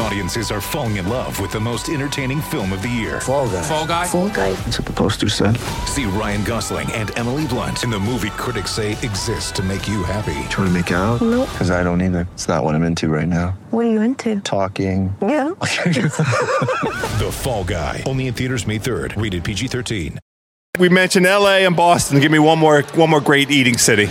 Audiences are falling in love with the most entertaining film of the year. Fall guy. Fall guy. Fall guy. That's what the poster said. See Ryan Gosling and Emily Blunt in the movie critics say exists to make you happy. Trying to make it out? Nope. Because I don't either. It's not what I'm into right now. What are you into? Talking. Yeah. The Fall Guy. Only in theaters May 3rd. Rated PG-13. We mentioned L.A. and Boston. Give me one more, one more great eating city.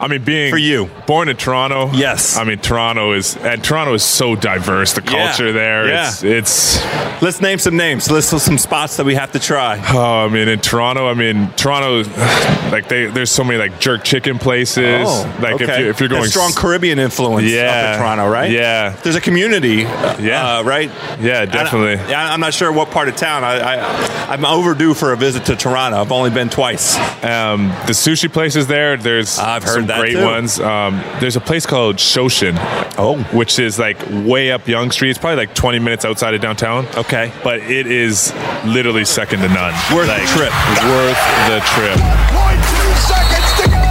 I mean, being For you. born in Toronto. Yes. I mean, Toronto is and Toronto is so diverse. The Yeah. culture there, Yeah. it's it's. Let's name some names. Let's list some spots that we have to try. Oh, I mean, in Toronto, I mean, Toronto, like they, there's so many like jerk chicken places. like if Oh, okay. you're if you're going That's strong Caribbean influence up Yeah. in Toronto, right? Yeah. There's a community. uh, Yeah. uh, right. Yeah, definitely. I, yeah, I'm not sure what part of town. I, I I'm overdue for a visit to Toronto. I've only been twice. Um, the sushi places there, there's I've heard some that great too. ones. Um, there's a place called Shoushin. Oh. which is like way up Yonge Street. It's probably like 20 minutes outside of downtown. Okay. but it is literally second to none. Worth the trip. Worth the trip. Point two seconds to go.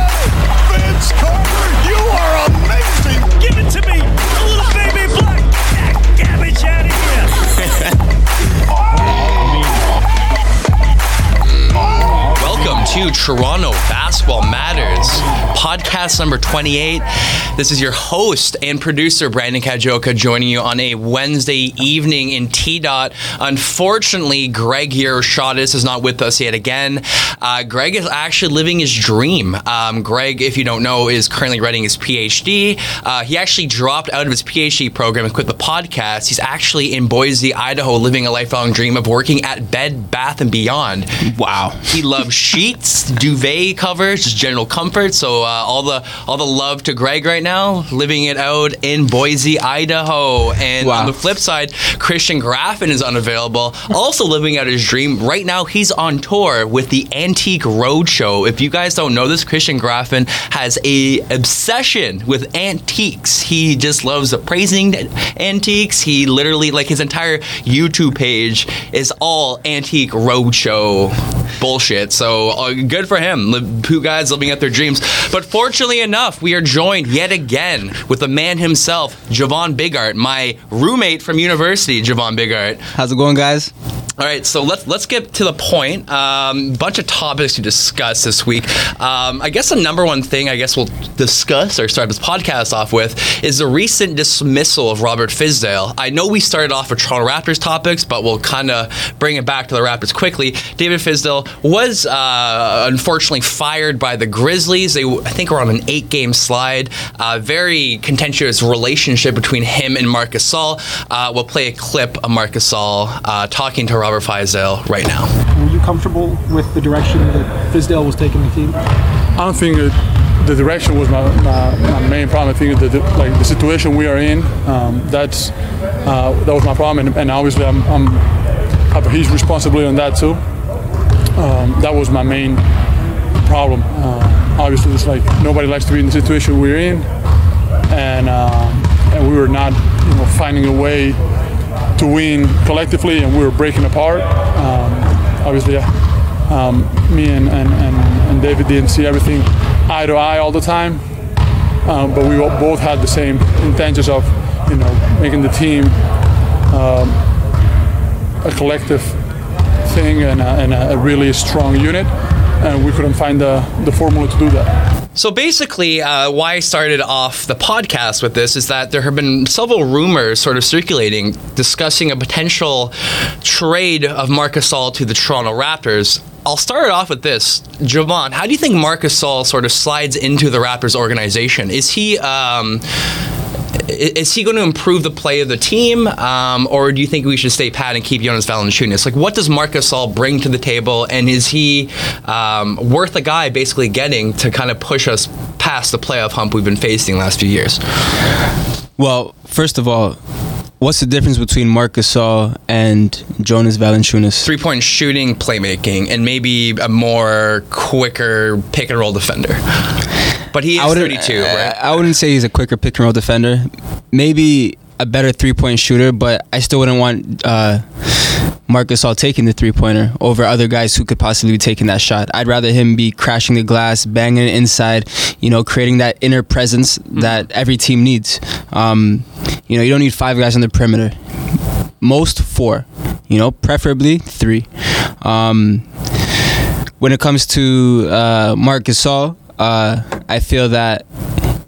Vince Carter, you are amazing. Give it to me, a little baby black cabbage out of here. Welcome to Toronto Basketball Matters, podcast number 28. This is your host and producer, Brandon Kajoka, joining you on a Wednesday evening in T Dot. Unfortunately, Greg here, is not with us yet again. Uh, Greg is actually living his dream. Um, Greg, if you don't know, is currently writing his PhD. Uh, he actually dropped out of his PhD program and quit the podcast. He's actually in Boise, Idaho, living a lifelong dream of working at Bed Bath and Beyond. Wow. He loves sheets, duvet covers, just general comfort. So uh, Uh, all the all the love to Greg right now, living it out in Boise, Idaho. And on the flip side, Christian Graffin is unavailable, also living out his dream. Right now, he's on tour with the Antique Roadshow. If you guys don't know this, Christian Graffin has a obsession with antiques. He just loves appraising antiques. He literally like his entire YouTube page is all Antique Roadshow bullshit. So uh, good for him. Li- Two guys living out their dreams. But fortunately enough, we are joined yet again with the man himself, Javon Bigart, my roommate from university, Javon Bigart. How's it going, guys? All right, so let's let's get to the point. Um, bunch of topics to discuss this week. Um, I guess the number one thing I guess we'll discuss or start this podcast off with is the recent dismissal of Robert Fizdale. I know we started off with Toronto Raptors topics, but we'll kind of bring it back to the Raptors quickly. David Fizdale was uh, unfortunately fired by the Grizzlies. They I think were on an eight-game slide. Uh, very contentious relationship between him and Marcus Gasol. Uh, we'll play a clip of Marcus Gasol uh, talking to Robert Fizdale right now. Were you comfortable with the direction that Fizdale was taking the team? I don't think that the direction was my, my, my main problem. I think that the, like the situation we are in, um, that's uh, that was my problem, and, and obviously I'm, I'm have a huge responsibility on that too. Um, that was my main problem. Uh, obviously, it's like nobody likes to be in the situation we're in, and um, and we were not, you know, finding a way to win collectively, and we were breaking apart. Um, obviously, um, me and, and, and, and David didn't see everything eye to eye all the time, um, but we both had the same intentions of, you know, making the team um, a collective thing and a, and a really strong unit, and we couldn't find the, the formula to do that. So basically, uh, why I started off the podcast with this is that there have been several rumors sort of circulating discussing a potential trade of Marcus Gasol to the Toronto Raptors. I'll start it off with this. Javon, how do you think Marcus Gasol sort of slides into the Raptors organization? Is he. Um, is he going to improve the play of the team, um, or do you think we should stay pat and keep Jonas Valanciunas? Like, what does Marcus Gasol bring to the table, and is he um, worth a guy basically getting to kind of push us past the playoff hump we've been facing the last few years? Well, first of all, what's the difference between Marcus Gasol and Jonas Valanciunas? Three point shooting, playmaking, and maybe a more quicker pick and roll defender. But he is I wouldn't- 32, I- right? I wouldn't say he's a quicker pick and roll defender. Maybe a better three point shooter, but I still wouldn't want uh, Marcus Gasol taking the three pointer over other guys who could possibly be taking that shot. I'd rather him be crashing the glass, banging it inside, you know, creating that inner presence that every team needs. Um, you know, you don't need five guys on the perimeter. Most four, you know, preferably three. Um, when it comes to uh, Marc Gasol, uh, I feel that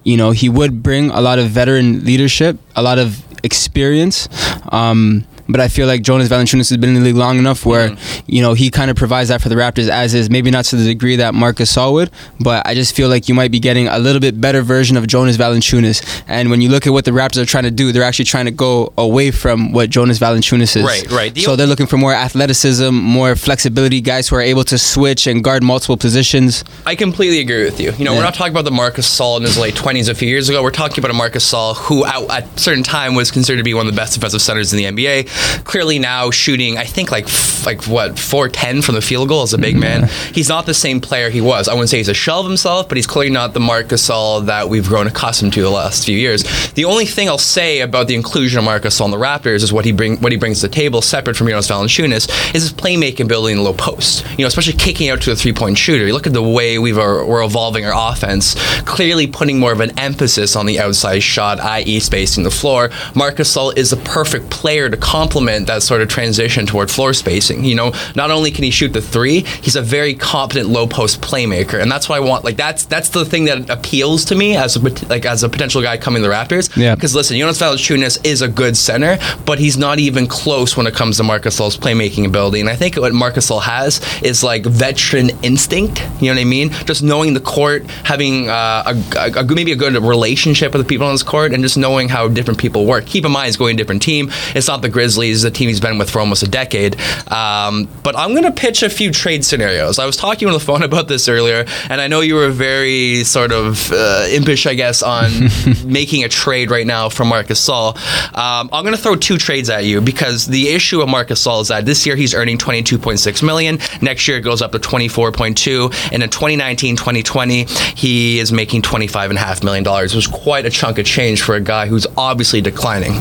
you know he would bring a lot of veteran leadership, a lot of experience. Um, but I feel like Jonas Valanciunas has been in the league long enough where mm. you know he kind of provides that for the Raptors as is. Maybe not to the degree that Marcus Gasol would, but I just feel like you might be getting a little bit better version of Jonas Valanciunas. And when you look at what the Raptors are trying to do, they're actually trying to go away from what Jonas Valanciunas is. Right, right. The so they're looking for more athleticism, more flexibility, guys who are able to switch and guard multiple positions. I completely agree with you. You know, Yeah. we're not talking about the Marcus Gasol in his late twenties a few years ago. We're talking about a Marcus Gasol who, at, at a certain time, was considered to be one of the best defensive centers in the NBA. Clearly now shooting, I think like like what four ten from the field goal as a big man. Mm-hmm. He's not the same player he was. I wouldn't say he's a shell of himself, but he's clearly not the Marcus Gasol that we've grown accustomed to the last few years. The only thing I'll say about the inclusion of Marcus Gasol in the Raptors is what he bring what he brings to the table, separate from Jonas Valanciunas, is his playmaking ability in the low post. You know, especially kicking out to a three point shooter. You look at the way we've are, we're evolving our offense, clearly putting more of an emphasis on the outside shot, i.e., spacing the floor. Marcus Gasol is the perfect player to complement that sort of transition toward floor spacing. You know, not only can he shoot the three, he's a very competent low post playmaker, and that's what I want. Like that's that's the thing that appeals to me as a like as a potential guy coming to the Raptors. Yeah. Because listen, Jonas Valanciunas is a good center, but he's not even close when it comes to Marcus Gasol's playmaking ability. And I think what Marcus Gasol has is like veteran instinct. You know what I mean? Just knowing the court, having uh, a, a, maybe a good relationship with the people on his court, and just knowing how different people work. Keep in mind, he's going to a different team. It's not the Grizzlies, the team he's been with for almost a decade. Um, but I'm going to pitch a few trade scenarios. I was talking on the phone about this earlier, and I know you were very sort of uh, impish, I guess, on making a trade right now for Marcus Gasol. Um, I'm going to throw two trades at you because the issue of Marcus Gasol is that this year he's earning 22.6 million. Next year it goes up to 24.2, and in 2019, 2020 he is making 25 and a half million dollars. It was quite a chunk of change for a guy who's obviously declining.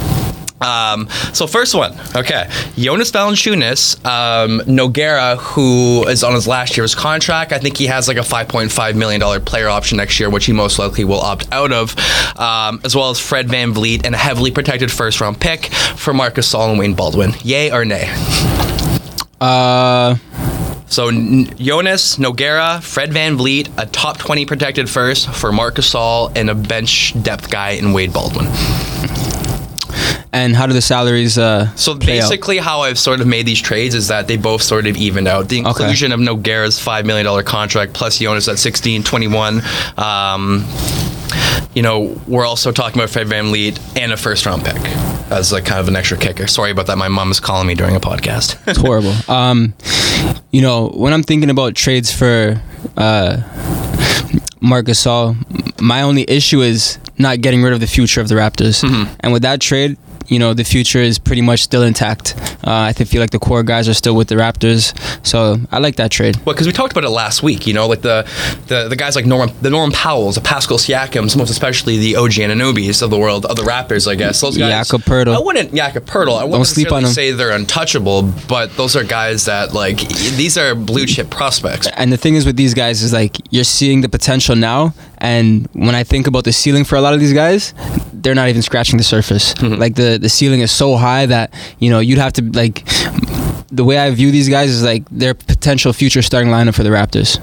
Um, so first one, okay, Jonas Valanciunas, um, Nogueira, who is on his last year's contract. I think he has like a 5.5 million dollar player option next year, which he most likely will opt out of, um, as well as Fred VanVleet and a heavily protected first round pick for Marcus Gasol and Wade Baldwin. Yay or nay? Uh, So N- Jonas, Nogueira, Fred VanVleet, a top 20 protected first for Marcus Gasol, and a bench depth guy in Wade Baldwin. And how do the salaries? Uh, So basically, how I've sort of made these trades is that they both sort of evened out. The inclusion of Nogueira's five million dollar contract plus Jonas at 16, 21. Um, you know, we're also talking about Fred VanVleet and a first round pick as like kind of an extra kicker. Sorry about that. My mom is calling me during a podcast. It's horrible. Um, you know, when I'm thinking about trades for uh, Marc Gasol, my only issue is not getting rid of the future of the Raptors. And with that trade, you know, the future is pretty much still intact. Uh, I think- feel like the core guys are still with the Raptors, so I like that trade. Well, because we talked about it last week, you know, like the the, the guys like Norman, the Norman Powells, the Pascal Siakams, most especially the OG Anunobys of the world, of the Raptors, I guess. Those guys. Jakob Poeltl. I wouldn't Jakob Poeltl. I wouldn't sleep on him. say they're untouchable, but those are guys that like these are blue chip prospects. And the thing is with these guys is like you're seeing the potential now, and when I think about the ceiling for a lot of these guys, they're not even scratching the surface. Like the the ceiling is so high that you know you'd have to like. The way I view these guys is like their potential future starting lineup for the Raptors.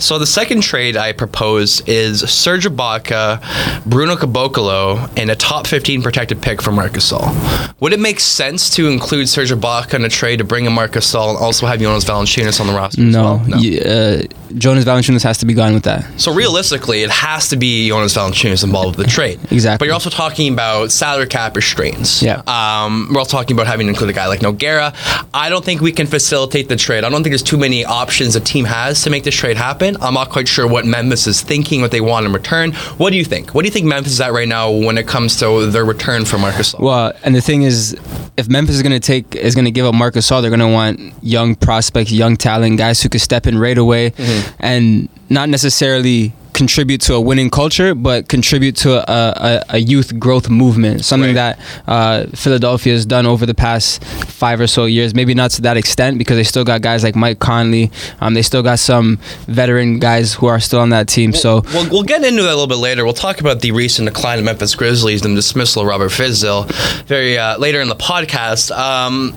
So the second trade I propose is Serge Ibaka, Bruno Caboclo, and a top 15 protected pick for Marcus Gasol. Would it make sense to include Serge Ibaka in a trade to bring in Marcus Gasol and also have Jonas Valanciunas on the roster? as No, well? y- uh, Jonas Valanciunas has to be gone with that. So realistically, it has to be Jonas Valanciunas involved with the trade. Exactly. But you're also talking about salary cap restraints. Yeah. Um, we're also talking about having to include a guy like Nogueira. I don't think we can facilitate the trade. I don't think there's too many options a team has to make this trade happen. I'm not quite sure what Memphis is thinking, what they want in return. What do you think? What do you think Memphis is at right now when it comes to their return for Marcus? Well, and the thing is, if Memphis is going to take is going to give up Marcus Gasol, they're going to want young prospects, young talent, guys who could step in right away, mm-hmm. and not necessarily contribute to a winning culture, but contribute to a, a, a youth growth movement. Something that uh, Philadelphia has done over the past five or so years. Maybe not to that extent because they still got guys like Mike Conley. Um, they still got some veteran guys who are still on that team. So We'll, we'll get into that a little bit later. We'll talk about the recent decline of Memphis Grizzlies and the dismissal of Robert Fizdale very uh, later in the podcast. Um,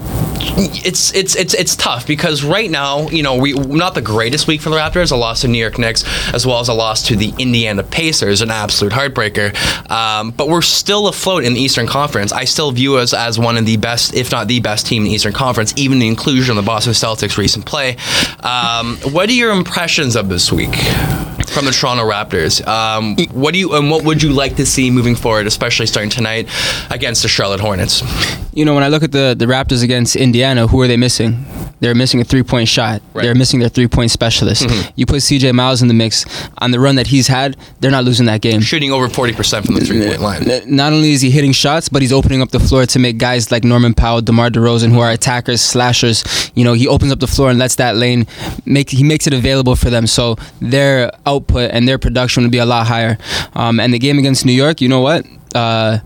it's it's it's it's tough because right now, you know, we not the greatest week for the Raptors. A loss to New York Knicks, as well as a loss to the Indiana Pacers, an absolute heartbreaker. Um, but we're still afloat in the Eastern Conference. I still view us as one of the best, if not the best team in the Eastern Conference, even the inclusion of the Boston Celtics' recent play. Um, what are your impressions of this week? From the Toronto Raptors, um, what do you and what would you like to see moving forward, especially starting tonight against the Charlotte Hornets? you know, when I look at the, the Raptors against Indiana, who are they missing? They're missing a three point shot. They're missing their three point specialist. Mhm. You put CJ Miles in the mix on the run that he's had, they're not losing that game. Shooting over forty percent from the three point line. Not only is he hitting shots, but he's opening up the floor to make guys like Norman Powell, DeMar DeRozan, who are attackers, slashers. You know, he opens up the floor and lets that lane make. He makes it available for them, so their output and their production would be a lot higher. Um, and the game against New York, you know what? Uh,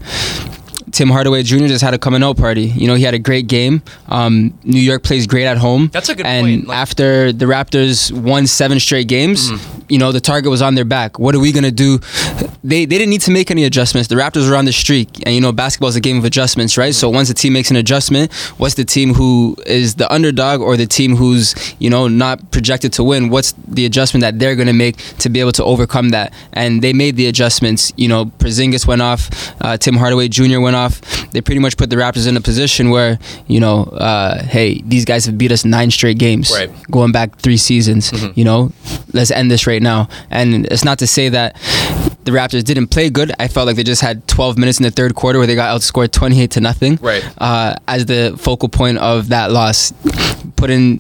Tim Hardaway Jr. just had a coming out party. You know, he had a great game. Um, New York plays great at home. That's a good and point. after the Raptors won seven straight games, Mm-hmm. you know, the target was on their back. What are we gonna do? They they didn't need to make any adjustments. The Raptors were on the streak, and you know, basketball is a game of adjustments, right? So once the team makes an adjustment, what's the team who is the underdog or the team who's you know not projected to win? What's the adjustment that they're gonna make to be able to overcome that? And they made the adjustments. You know, Porzingis went off, uh, Tim Hardaway Jr. went off. They pretty much put the Raptors in a position where you know, uh, hey, these guys have beat us nine straight games, Right. going back three seasons. You know, let's end this right now. And it's not to say that the Raptors didn't play good. I felt like they just had 12 minutes in the third quarter where they got outscored 28 to nothing. Right. Uh, as the focal point of that loss, put in.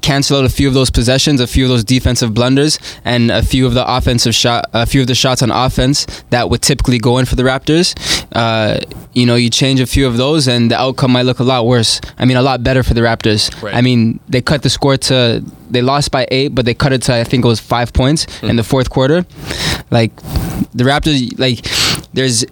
Cancel out a few of those possessions, a few of those defensive blunders, and a few of the offensive shot, a few of the shots on offense that would typically go in for the Raptors. Uh, you know, you change a few of those, and the outcome might look a lot worse. I mean, a lot better for the Raptors. Right. I mean, they cut the score to they lost by eight, but they cut it to I think it was five points in the fourth quarter. Like the Raptors, like there's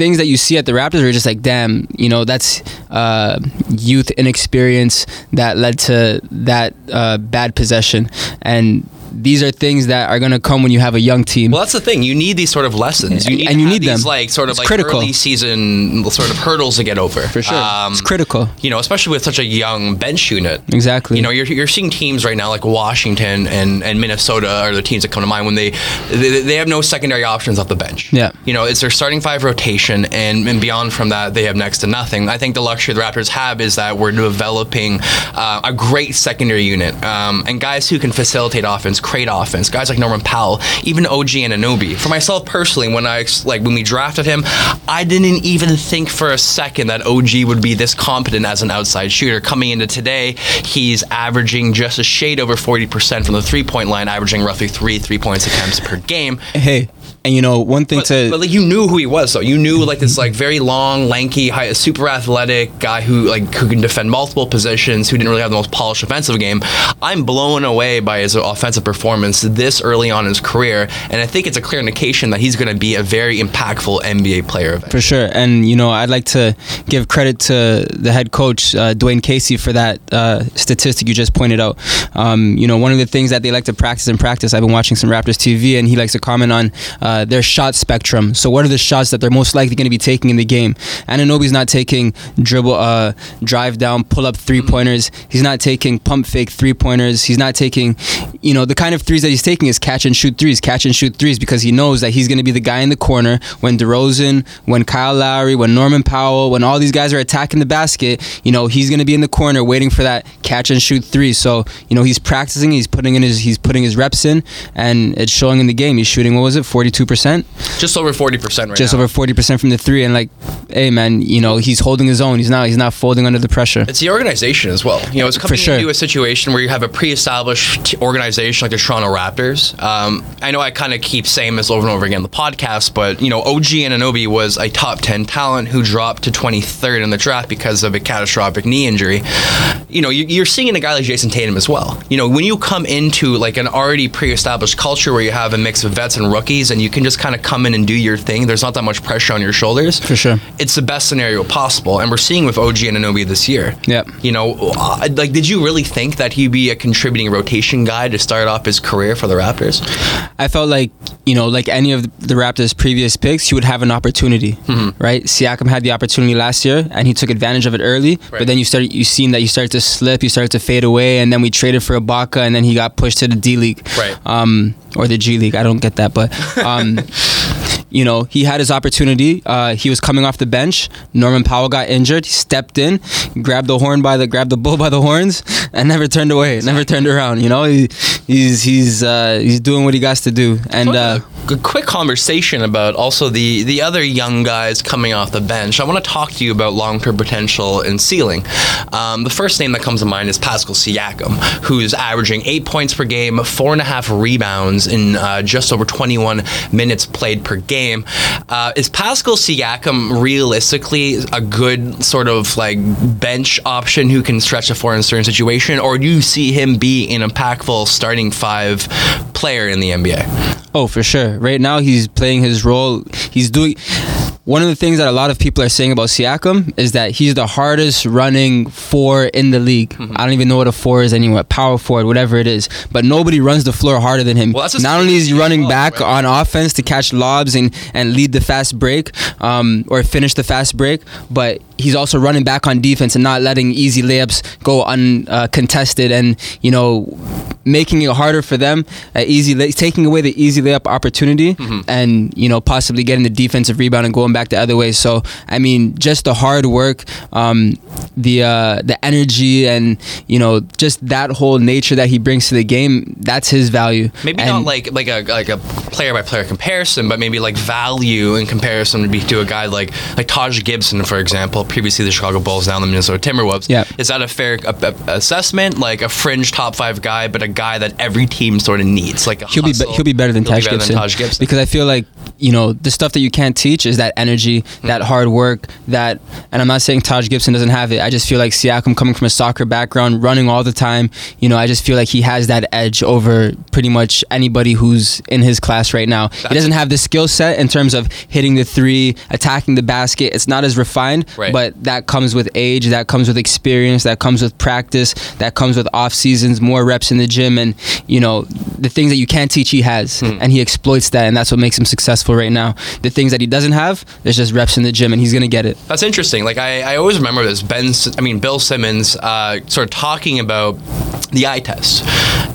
things that you see at the Raptors are just like, damn, you know, that's uh, youth inexperience that led to that uh, bad possession, and these are things that are gonna come when you have a young team. Well, that's the thing. You need these sort of lessons. You need And you need these them. like sort of It's like critical. early season sort of hurdles to get over. For sure. Um, It's critical. You know, especially with such a young bench unit. Exactly. You know, you're, you're seeing teams right now like Washington and, and Minnesota are the teams that come to mind when they, they they have no secondary options off the bench. Yeah. You know, it's their starting five rotation, and, and beyond from that, they have next to nothing. I think the luxury the Raptors have is that we're developing uh, a great secondary unit um, and guys who can facilitate offense, create offense. Guys like Norman Powell, even OG Anunoby. For myself personally, when I like when we drafted him, I didn't even think for a second that OG would be this competent as an outside shooter. Coming into today, he's averaging just a shade over 40% from the three point line, averaging roughly three three points attempts per game. hey, and you know one thing But, to but like you knew who he was though. You knew like this like very long, lanky, high, super athletic guy who like who can defend multiple positions, who didn't really have the most polished offensive game. I'm blown away by his offensive performance this early on in his career, and I think it's a clear indication that he's going to be a very impactful NBA player. eventually. For sure, and you know, I'd like to give credit to the head coach uh, Dwane Casey for that uh, statistic you just pointed out. Um, you know, one of the things that they like to practice and practice. I've been watching some Raptors TV, and he likes to comment on uh, their shot spectrum. So, what are the shots that they're most likely going to be taking in the game? Anunoby's not taking dribble, uh, drive down, pull up three pointers. He's not taking pump fake three pointers. He's not taking, you know, the kind of threes that he's taking is catch and shoot threes, catch and shoot threes, because he knows that he's going to be the guy in the corner when DeRozan, when Kyle Lowry, when Norman Powell, when all these guys are attacking the basket. You know, he's going to be in the corner waiting for that catch and shoot three. So, you know, he's practicing, he's putting in his he's putting his reps in, and it's showing in the game. He's shooting what was it, forty two percent, Just over 40% right just now. over forty percent from the three, and like, hey man, you know, he's holding his own. He's not he's not folding under the pressure. It's the organization as well. You know, it's coming sure. into a situation where you have a pre-established organization like the Toronto Raptors, um, I know I kind of keep saying this over and over again in the podcast, but you know, OG and Anunoby was a top 10 talent who dropped to 23rd in the draft because of a catastrophic knee injury. You know, you- you're seeing a guy like Jayson Tatum as well. You know, when you come into like an already pre-established culture where you have a mix of vets and rookies, and you can just kind of come in and do your thing. There's not that much pressure on your shoulders. For sure. It's the best scenario possible, and we're seeing with OG Anunoby this year. Yep. You know, uh, like, did you really think that he'd be a contributing rotation guy to start off his career for the Raptors? I felt like you know, like any of the Raptors' previous picks, he would have an opportunity, Mm-hmm. right? Siakam had the opportunity last year, and he took advantage of it early. Right. But then you started, you seen that you started to slip, you started to fade away, and then we traded for Ibaka, and then he got pushed to the D League, Right. Um, or the G League. I don't get that, but. Um, You know, he had his opportunity. Uh, he was coming off the bench. Norman Powell got injured. He stepped in, grabbed the horn by the grabbed the bull by the horns, and never turned away. Never turned around. You know, he, he's he's uh, he's doing what he got to do. And uh, a quick conversation about also the the other young guys coming off the bench. I want to talk to you about long term potential and ceiling. Um, the first name that comes to mind is Pascal Siakam, who's averaging eight points per game, four and a half rebounds in uh, just over 21 minutes played per game. Uh, is Pascal Siakam realistically a good sort of like bench option who can stretch the floor in a certain situation, or do you see him be an impactful starting five player in the NBA? Oh, for sure. Right now, he's playing his role. He's doing. One of the things that a lot of people are saying about Siakam is that he's the hardest running four in the league. Mm-hmm. I don't even know what a four is anymore, power forward, whatever it is. But nobody runs the floor harder than him. Well, Not only is he running well, back right? on offense to catch lobs and, and lead the fast break um, or finish the fast break, but he's also running back on defense and not letting easy layups go uncontested and, you know, making it harder for them, uh, easy lay- taking away the easy layup opportunity Mm-hmm. and, you know, possibly getting the defensive rebound and going back the other way. So, I mean, just the hard work, um, the uh, the energy and, you know, just that whole nature that he brings to the game, that's his value. Maybe And- not like like a like a player by player comparison, but maybe like value in comparison to be to a guy like like Taj Gibson, for example, previously the Chicago Bulls, now the Minnesota Timberwolves. Yeah. is that a fair a, a- assessment? Like a fringe top five guy, but a guy that every team sort of needs. Like a he'll be, be he'll be better than He'll be better Gibson. Than Taj Gibson. because I feel like you know the stuff that you can't teach is that energy, Hmm. that hard work, that and I'm not saying Taj Gibson doesn't have it. I just feel like Siakam coming from a soccer background, running all the time. You know, I just feel like he has that edge over pretty much anybody who's in his class right now. he doesn't have the skill set in terms of hitting the three, attacking the basket. It's not as refined, Right. but that comes with age, that comes with experience, that comes with practice, that comes with off seasons, more reps in the gym, and you know the things that you can't teach, he has, Hmm. and he exploits that, and that's what makes him successful right now. The things that he doesn't have, there's just reps in the gym, and he's gonna get it. That's interesting. Like I, I always remember this. Ben, I mean Bill Simmons, uh, sort of talking about the eye test,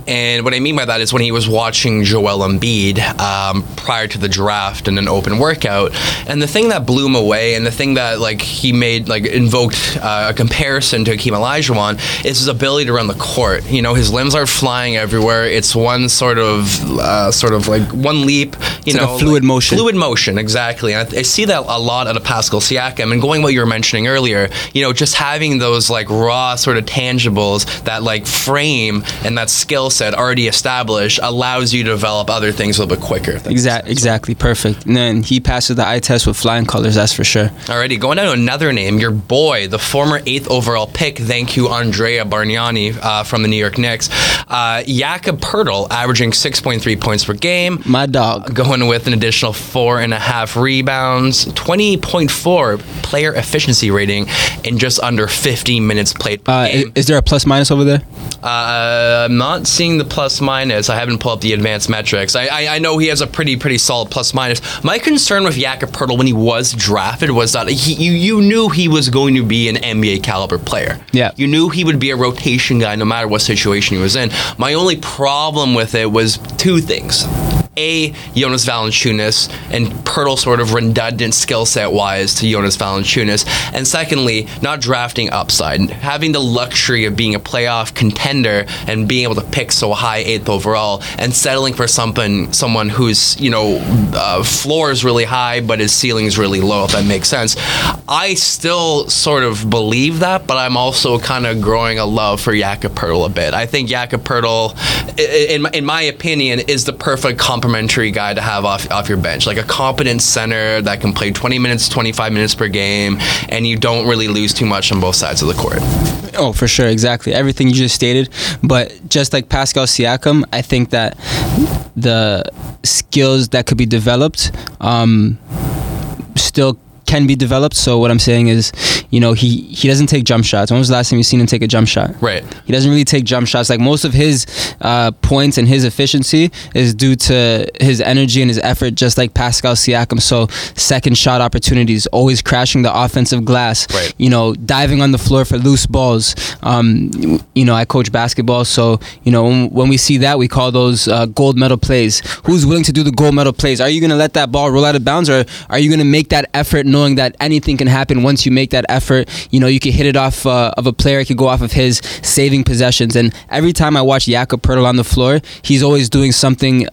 and what I mean by that is when he was watching Joel Embiid um, prior to the draft in an open workout, and the thing that blew him away, and the thing that like he made like invoked uh, a comparison to Hakeem Olajuwon is his ability to run the court. You know, his limbs are flying everywhere. It's one sort of uh, sort of like one leap. You It's like a know, fluid motion. Fluid motion, exactly. And I, I see that a lot out of Pascal Siakam. And going what you were mentioning earlier, you know, just having those like raw sort of tangibles, that like frame and that skill set already established allows you to develop other things a little bit quicker. Exactly, exactly, perfect. And then he passes the eye test with flying colors. That's for sure. Alrighty, going down to another name, your boy, the former eighth overall pick. Thank you, Andrea Bargnani uh, from the New York Knicks. Uh, Jakob Poeltl, averaging 6.3 points per game. My dog. Going with an additional four and a half rebounds, 20.4 player efficiency rating in just under 50 minutes played Uh, is there a plus minus over there? Uh, I'm not seeing the plus minus. I haven't pulled up the advanced metrics. I, I, I know he has a pretty pretty solid plus minus. My concern with Jakob Poeltl when he was drafted was that he, you you knew he was going to be an NBA caliber player. Yeah. You knew he would be a rotation guy no matter what situation he was in. My only problem with it was two things. A Jonas Valanciunas and Poeltl sort of redundant skill set wise to Jonas Valanciunas, and secondly, not drafting upside, having the luxury of being a playoff contender and being able to pick so high eighth overall, and settling for something someone whose you know uh, floor is really high but his ceiling is really low. If that makes sense, I still sort of believe that, but I'm also kind of growing a love for Jakob Poeltl a bit. I think Jakob Poeltl, i- in in my opinion, is the perfect complementary guy to have off off your bench, like a competent center that can play 20 minutes, 25 minutes per game, and you don't really lose too much on both sides of the court. Oh, for sure, exactly. Everything you just stated. But just like Pascal Siakam, I think that the skills that could be developed um, still can be developed. So what I'm saying is, you know, he he doesn't take jump shots. When was the last time you seen him take a jump shot? Right. He doesn't really take jump shots. Like most of his uh, points and his efficiency is due to his energy and his effort, just like Pascal Siakam. So second shot opportunities, always crashing the offensive glass. Right. You know, diving on the floor for loose balls. Um, you know, I coach basketball, so you know when, when we see that, we call those uh, gold medal plays. Who's willing to do the gold medal plays? Are you going to let that ball roll out of bounds, or are you going to make that effort, knowing that anything can happen once you make that effort? You know, you could hit it off uh, of a player, it could go off of his saving possessions. And every time I watch Jakob Poeltl on the floor, he's always doing something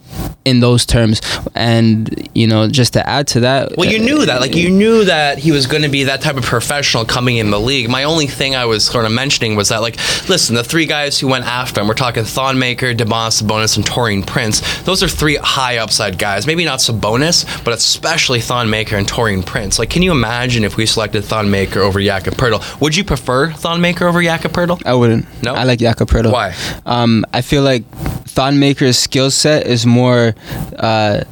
in those terms. And you know, just to add to that, Well, you knew that. Like, you knew that he was going to be that type of professional coming in the league. My only thing I was sort of mentioning was that, like, listen, the three guys who went after him, we're talking Thon Maker, DeMont Sabonis, and Taurean Prince. Those are three high upside guys. Maybe not Sabonis, but especially Thon Maker and Taurean Prince. Like, can you imagine if we selected Thon Maker over Jakob Poeltl? Would you prefer Thon Maker over Jakob Poeltl? I wouldn't. No? I like Jakob Poeltl. Why? Um, I feel like Thon Maker's skill set is more uh,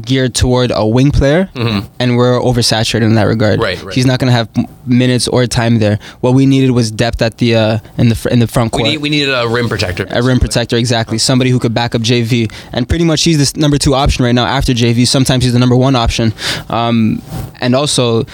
geared toward a wing player, and we're oversaturated in that regard. Mm-hmm. Right, right. He's not going to have minutes or time there. What we needed was depth at the uh, in the fr- in the front We, court. need, we needed a rim protector. a rim protector, exactly. Somebody who could back up JV, and pretty much he's the number two option right now after JV. Sometimes he's the number one option, um, and also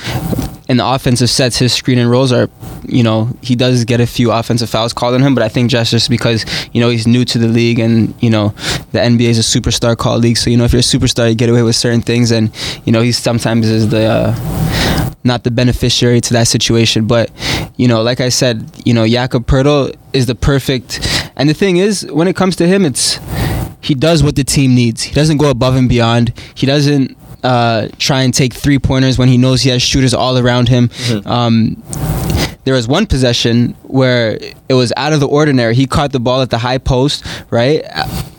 in the offensive sets, his screen and rolls are, you know, he does get a few offensive fouls called on him, but I think just just because you know he's new to the league and you know the NBA is a superstar call league, so you know if you're a superstar, you get away with certain things, and you know he sometimes is the. Uh, not the beneficiary to that situation. But you know, like I said, you know, Jakob Poeltl is the perfect. And the thing is, when it comes to him, it's he does what the team needs. He doesn't go above and beyond. He doesn't uh, try and take three pointers when he knows he has shooters all around him. Um, there was one possession where it was out of the ordinary. He caught the ball at the high post, right?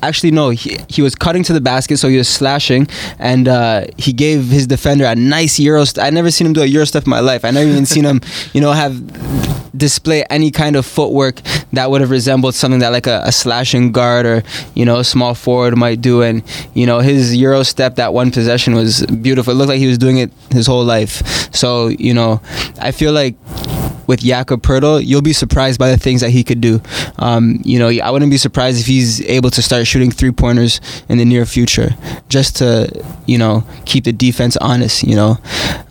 Actually, no, he, he was cutting to the basket, so he was slashing, and uh, he gave his defender a nice Euro. St- I never seen him do a Euro step in my life. I never even seen him, you know, have display any kind of footwork that would have resembled something that like a, a slashing guard or you know a small forward might do and you know his euro step that one possession was beautiful it looked like he was doing it his whole life so you know i feel like with Jakob Poeltl, you'll be surprised by the things that he could do. Um, you know, I wouldn't be surprised if he's able to start shooting three pointers in the near future, just to you know keep the defense honest. You know,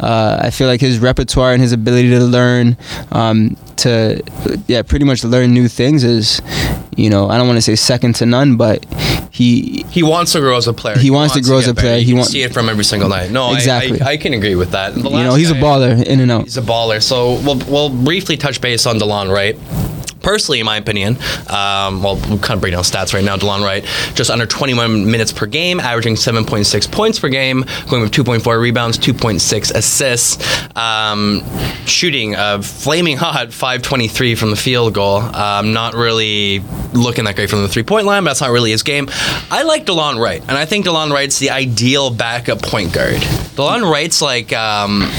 uh, I feel like his repertoire and his ability to learn, um, to yeah, pretty much learn new things is, you know, I don't want to say second to none, but he He wants to grow as a player. He wants to grow as a player. better. He You can want- see it from every single night. No, Exactly. I, I, I can agree with that. You know he's a baller in and out. He's a baller. So we'll, we'll briefly touch base on DeLon Wright. Personally, in my opinion, um, well, we'll kind of break down stats right now. DeLon Wright, just under 21 minutes per game, averaging 7.6 points per game, going with 2.4 rebounds, 2.6 assists, um, shooting a flaming hot 523 from the field goal. Um, not really looking that great from the three point line, but that's not really his game. I like DeLon Wright, and I think DeLon Wright's the ideal backup point guard. DeLon Wright's like, um,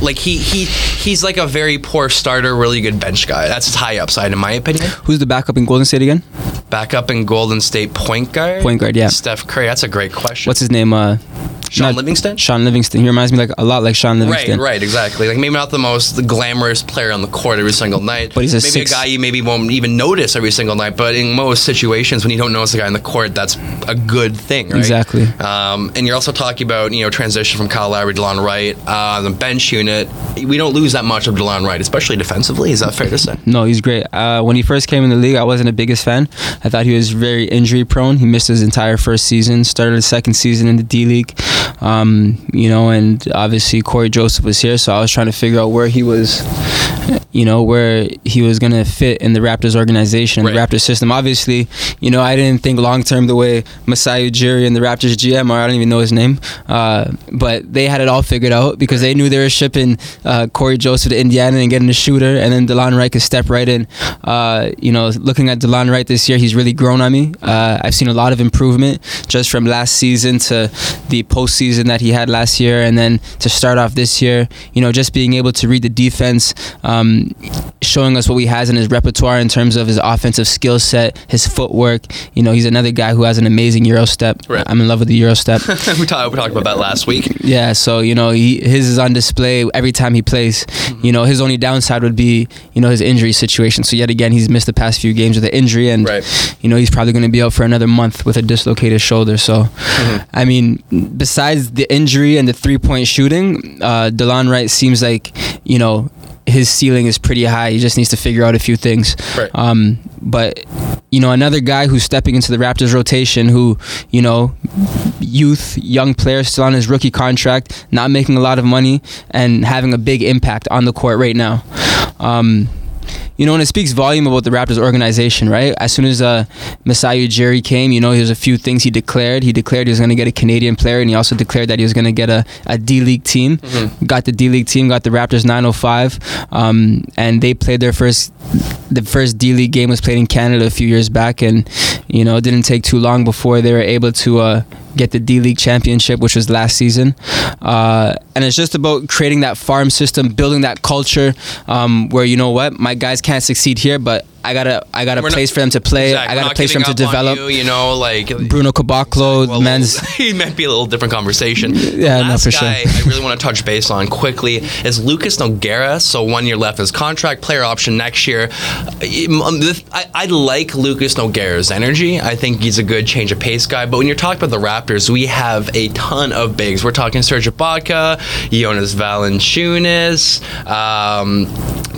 like he he he's like a very poor starter, really good bench guy. That's his high upside, in my opinion. Who's the backup in Golden State again? Backup in Golden State point guard. Point guard, yeah. Steph Curry. That's a great question. What's his name? Uh, Sean Not- Livingston? Shaun Livingston. He reminds me like a lot like Shaun Livingston. Right, right, exactly. Like maybe not the most glamorous player on the court every single night, But he's a maybe six- a guy you maybe won't even notice every single night. But in most situations, when you don't notice a guy on the court, that's a good thing, right? Exactly. Um, and you're also talking about you know transition from Kyle Lowry, DeLon Wright, uh, the bench unit. We don't lose that much of DeLon Wright, especially defensively. Is that fair to say? No, he's great. Uh, when he first came in the league, I wasn't the biggest fan. I thought he was very injury prone. He missed his entire first season, started his second season in the D League. Um, you know, and obviously Cory Joseph was here, so I was trying to figure out where he was, you know, where he was going to fit in the Raptors organization, the Raptors system. Obviously, you know, I didn't think long term the way Masai Ujiri and the Raptors GM, or I don't even know his name, uh, but they had it all figured out because they knew they were shipping uh, Cory Joseph to Indiana and getting a shooter, and then DeLon Wright could step right in. Uh, you know, looking at DeLon Wright this year, he's really grown on me. Uh, I've seen a lot of improvement just from last season to the postseason that he had last year, and then to start off this year. You know, just being able to read the defense, um, Um, showing us what he has in his repertoire in terms of his offensive skill set, his footwork. You know, he's another guy who has an amazing Euro step. I'm in love with the Euro step. we, talked, we talked about that last week. Yeah, so you know, he, his is on display every time he plays. Mm-hmm. You know, his only downside would be, you know, his injury situation. So yet again, he's missed the past few games with an injury, and you know, he's probably going to be out for another month with a dislocated shoulder. So, mm-hmm. I mean, besides the injury and the three point shooting, uh, Delon Wright seems like, you know. His ceiling is pretty high. He just needs to figure out a few things. Right. Um, but you know, another guy who's stepping into the Raptors rotation, who you know, youth, young player, still on his rookie contract, not making a lot of money, and having a big impact on the court right now. Um, you know, and it speaks volume about the Raptors organization, right? As soon as uh, Masai Ujiri came, you know, there's a few things he declared. He declared he was going to get a Canadian player, and he also declared that he was going to get a, a D League team. Got the D League team, got the Raptors 905, um, and they played their first. The first D League game was played in Canada a few years back, and you know, it didn't take too long before they were able to. Uh, get the D League championship, which was last season. Uh, and it's just about creating that farm system, building that culture um, where you know what, my guys can't succeed here, but I gotta I got a We're not- place for them to play. Exactly. I got a place for them to giving up on develop. You, you know, like Bruno Caboclo, Well, men's. he might be a little different conversation. Yeah, no, for sure. guy I really want to touch base on quickly is Lucas Nogueira. So one year left his contract, player option next year. Um, I, I like Lucas Nogueira's energy. I think he's a good change of pace guy. But when you're talking about the Raptors, we have a ton of bigs. We're talking Serge Ibaka, Jonas Valanciunas, um,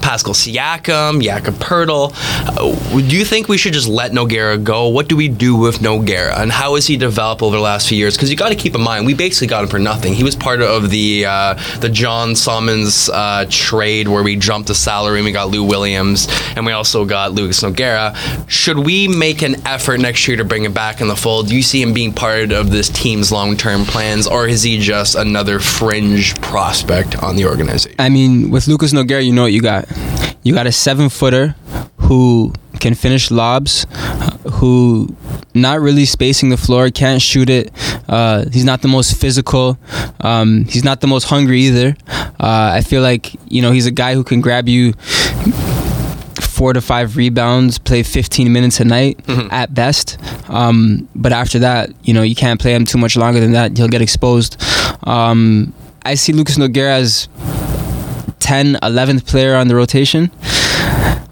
Pascal Siakam, Jakob Poeltl. Uh, do you think we should just let Nogueira go? What do we do with Nogueira, and how has he developed over the last few years? Because you got to keep in mind, we basically got him for nothing. He was part of the uh, the John Salmons uh, trade where we jumped the salary and we got Lou Williams, and we also got Lucas Nogueira. Should we make an effort next year to bring him back in the fold? Do you see him being part of this team's long term plans, or is he just another fringe prospect on the organization? I mean, with Lucas Nogueira, you know what you got. You got a seven footer who can finish lobs, who not really spacing the floor, can't shoot it. Uh, he's not the most physical. Um, he's not the most hungry either. Uh, I feel like you know he's a guy who can grab you four to five rebounds, play 15 minutes a night at best. Um, but after that, you know, you can't play him too much longer than that. He'll get exposed. Um, I see Lucas Nogueira as 10, 11th player on the rotation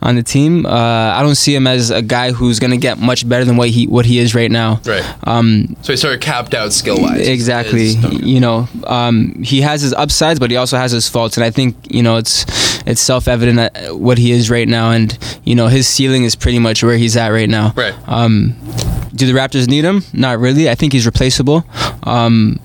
on the team. Uh, I don't see him as a guy who's going to get much better than what he what he is right now. Right. Um, So he's sort of capped out skill wise. exactly. You know, um, he has his upsides, but he also has his faults, and I think you know it's it's self evident what he is right now, and you know his ceiling is pretty much where he's at right now. Right. Um, do the Raptors need him? Not really. I think he's replaceable. Um,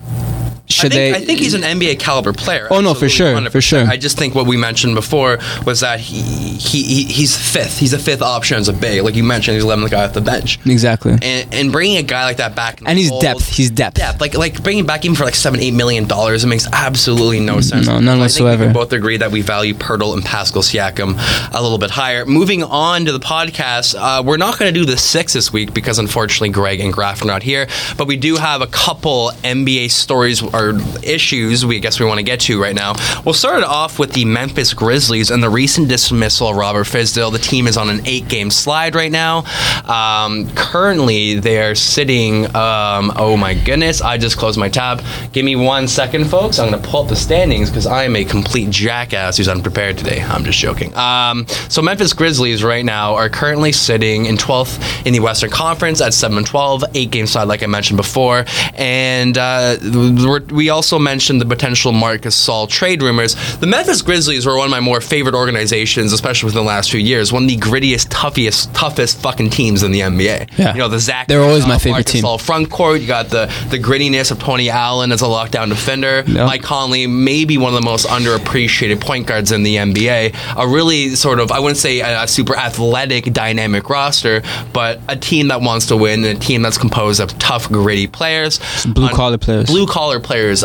should I think, they? I think he's an NBA caliber player. Oh, no, for sure, for 100%. sure. I just think what we mentioned before was that he, he, he he's fifth. He's a fifth option as a big. Like you mentioned, he's 11th guy off the bench. exactly. And, and bringing a guy like that back, And he's fold- depth. He's depth. depth. Like like bringing him back even for like seven eight million dollars, it makes absolutely no sense. No, none we whatsoever. can both agree that we value Poeltl and Pascal Siakam a little bit higher. Moving on to the podcast, uh, we're not going to do the six this week because unfortunately Greg and Graf are not here, but we do have a couple NBA stories our issues we guess we want to get to right now. We'll start it off with the Memphis Grizzlies and the recent dismissal of Robert Fizdale. The team is on an eight-game slide right now. Um, currently, they're sitting. Um, oh my goodness! I just closed my tab. Give me one second, folks. I'm going to pull up the standings because I am a complete jackass who's unprepared today. I'm just joking. Um, so Memphis Grizzlies right now are currently sitting in 12th in the Western Conference at 7 and 12, eight game side like I mentioned before, and uh, we're- we also mentioned the potential Marcus Gasol trade rumors. The Memphis Grizzlies were one of my more favorite organizations, especially within the last few years. One of the grittiest, toughest, toughest fucking teams in the NBA. Yeah. You know the Zach. They're always my uh, favorite Marcus team. Saul front court. You got the the grittiness of Tony Allen as a lockdown defender. Yep. Mike Conley, maybe one of the most underappreciated point guards in the NBA. A really sort of, I wouldn't say a, a super athletic, dynamic roster, but a team that wants to win and a team that's composed of tough, gritty players. blue collar players. Blue collar players players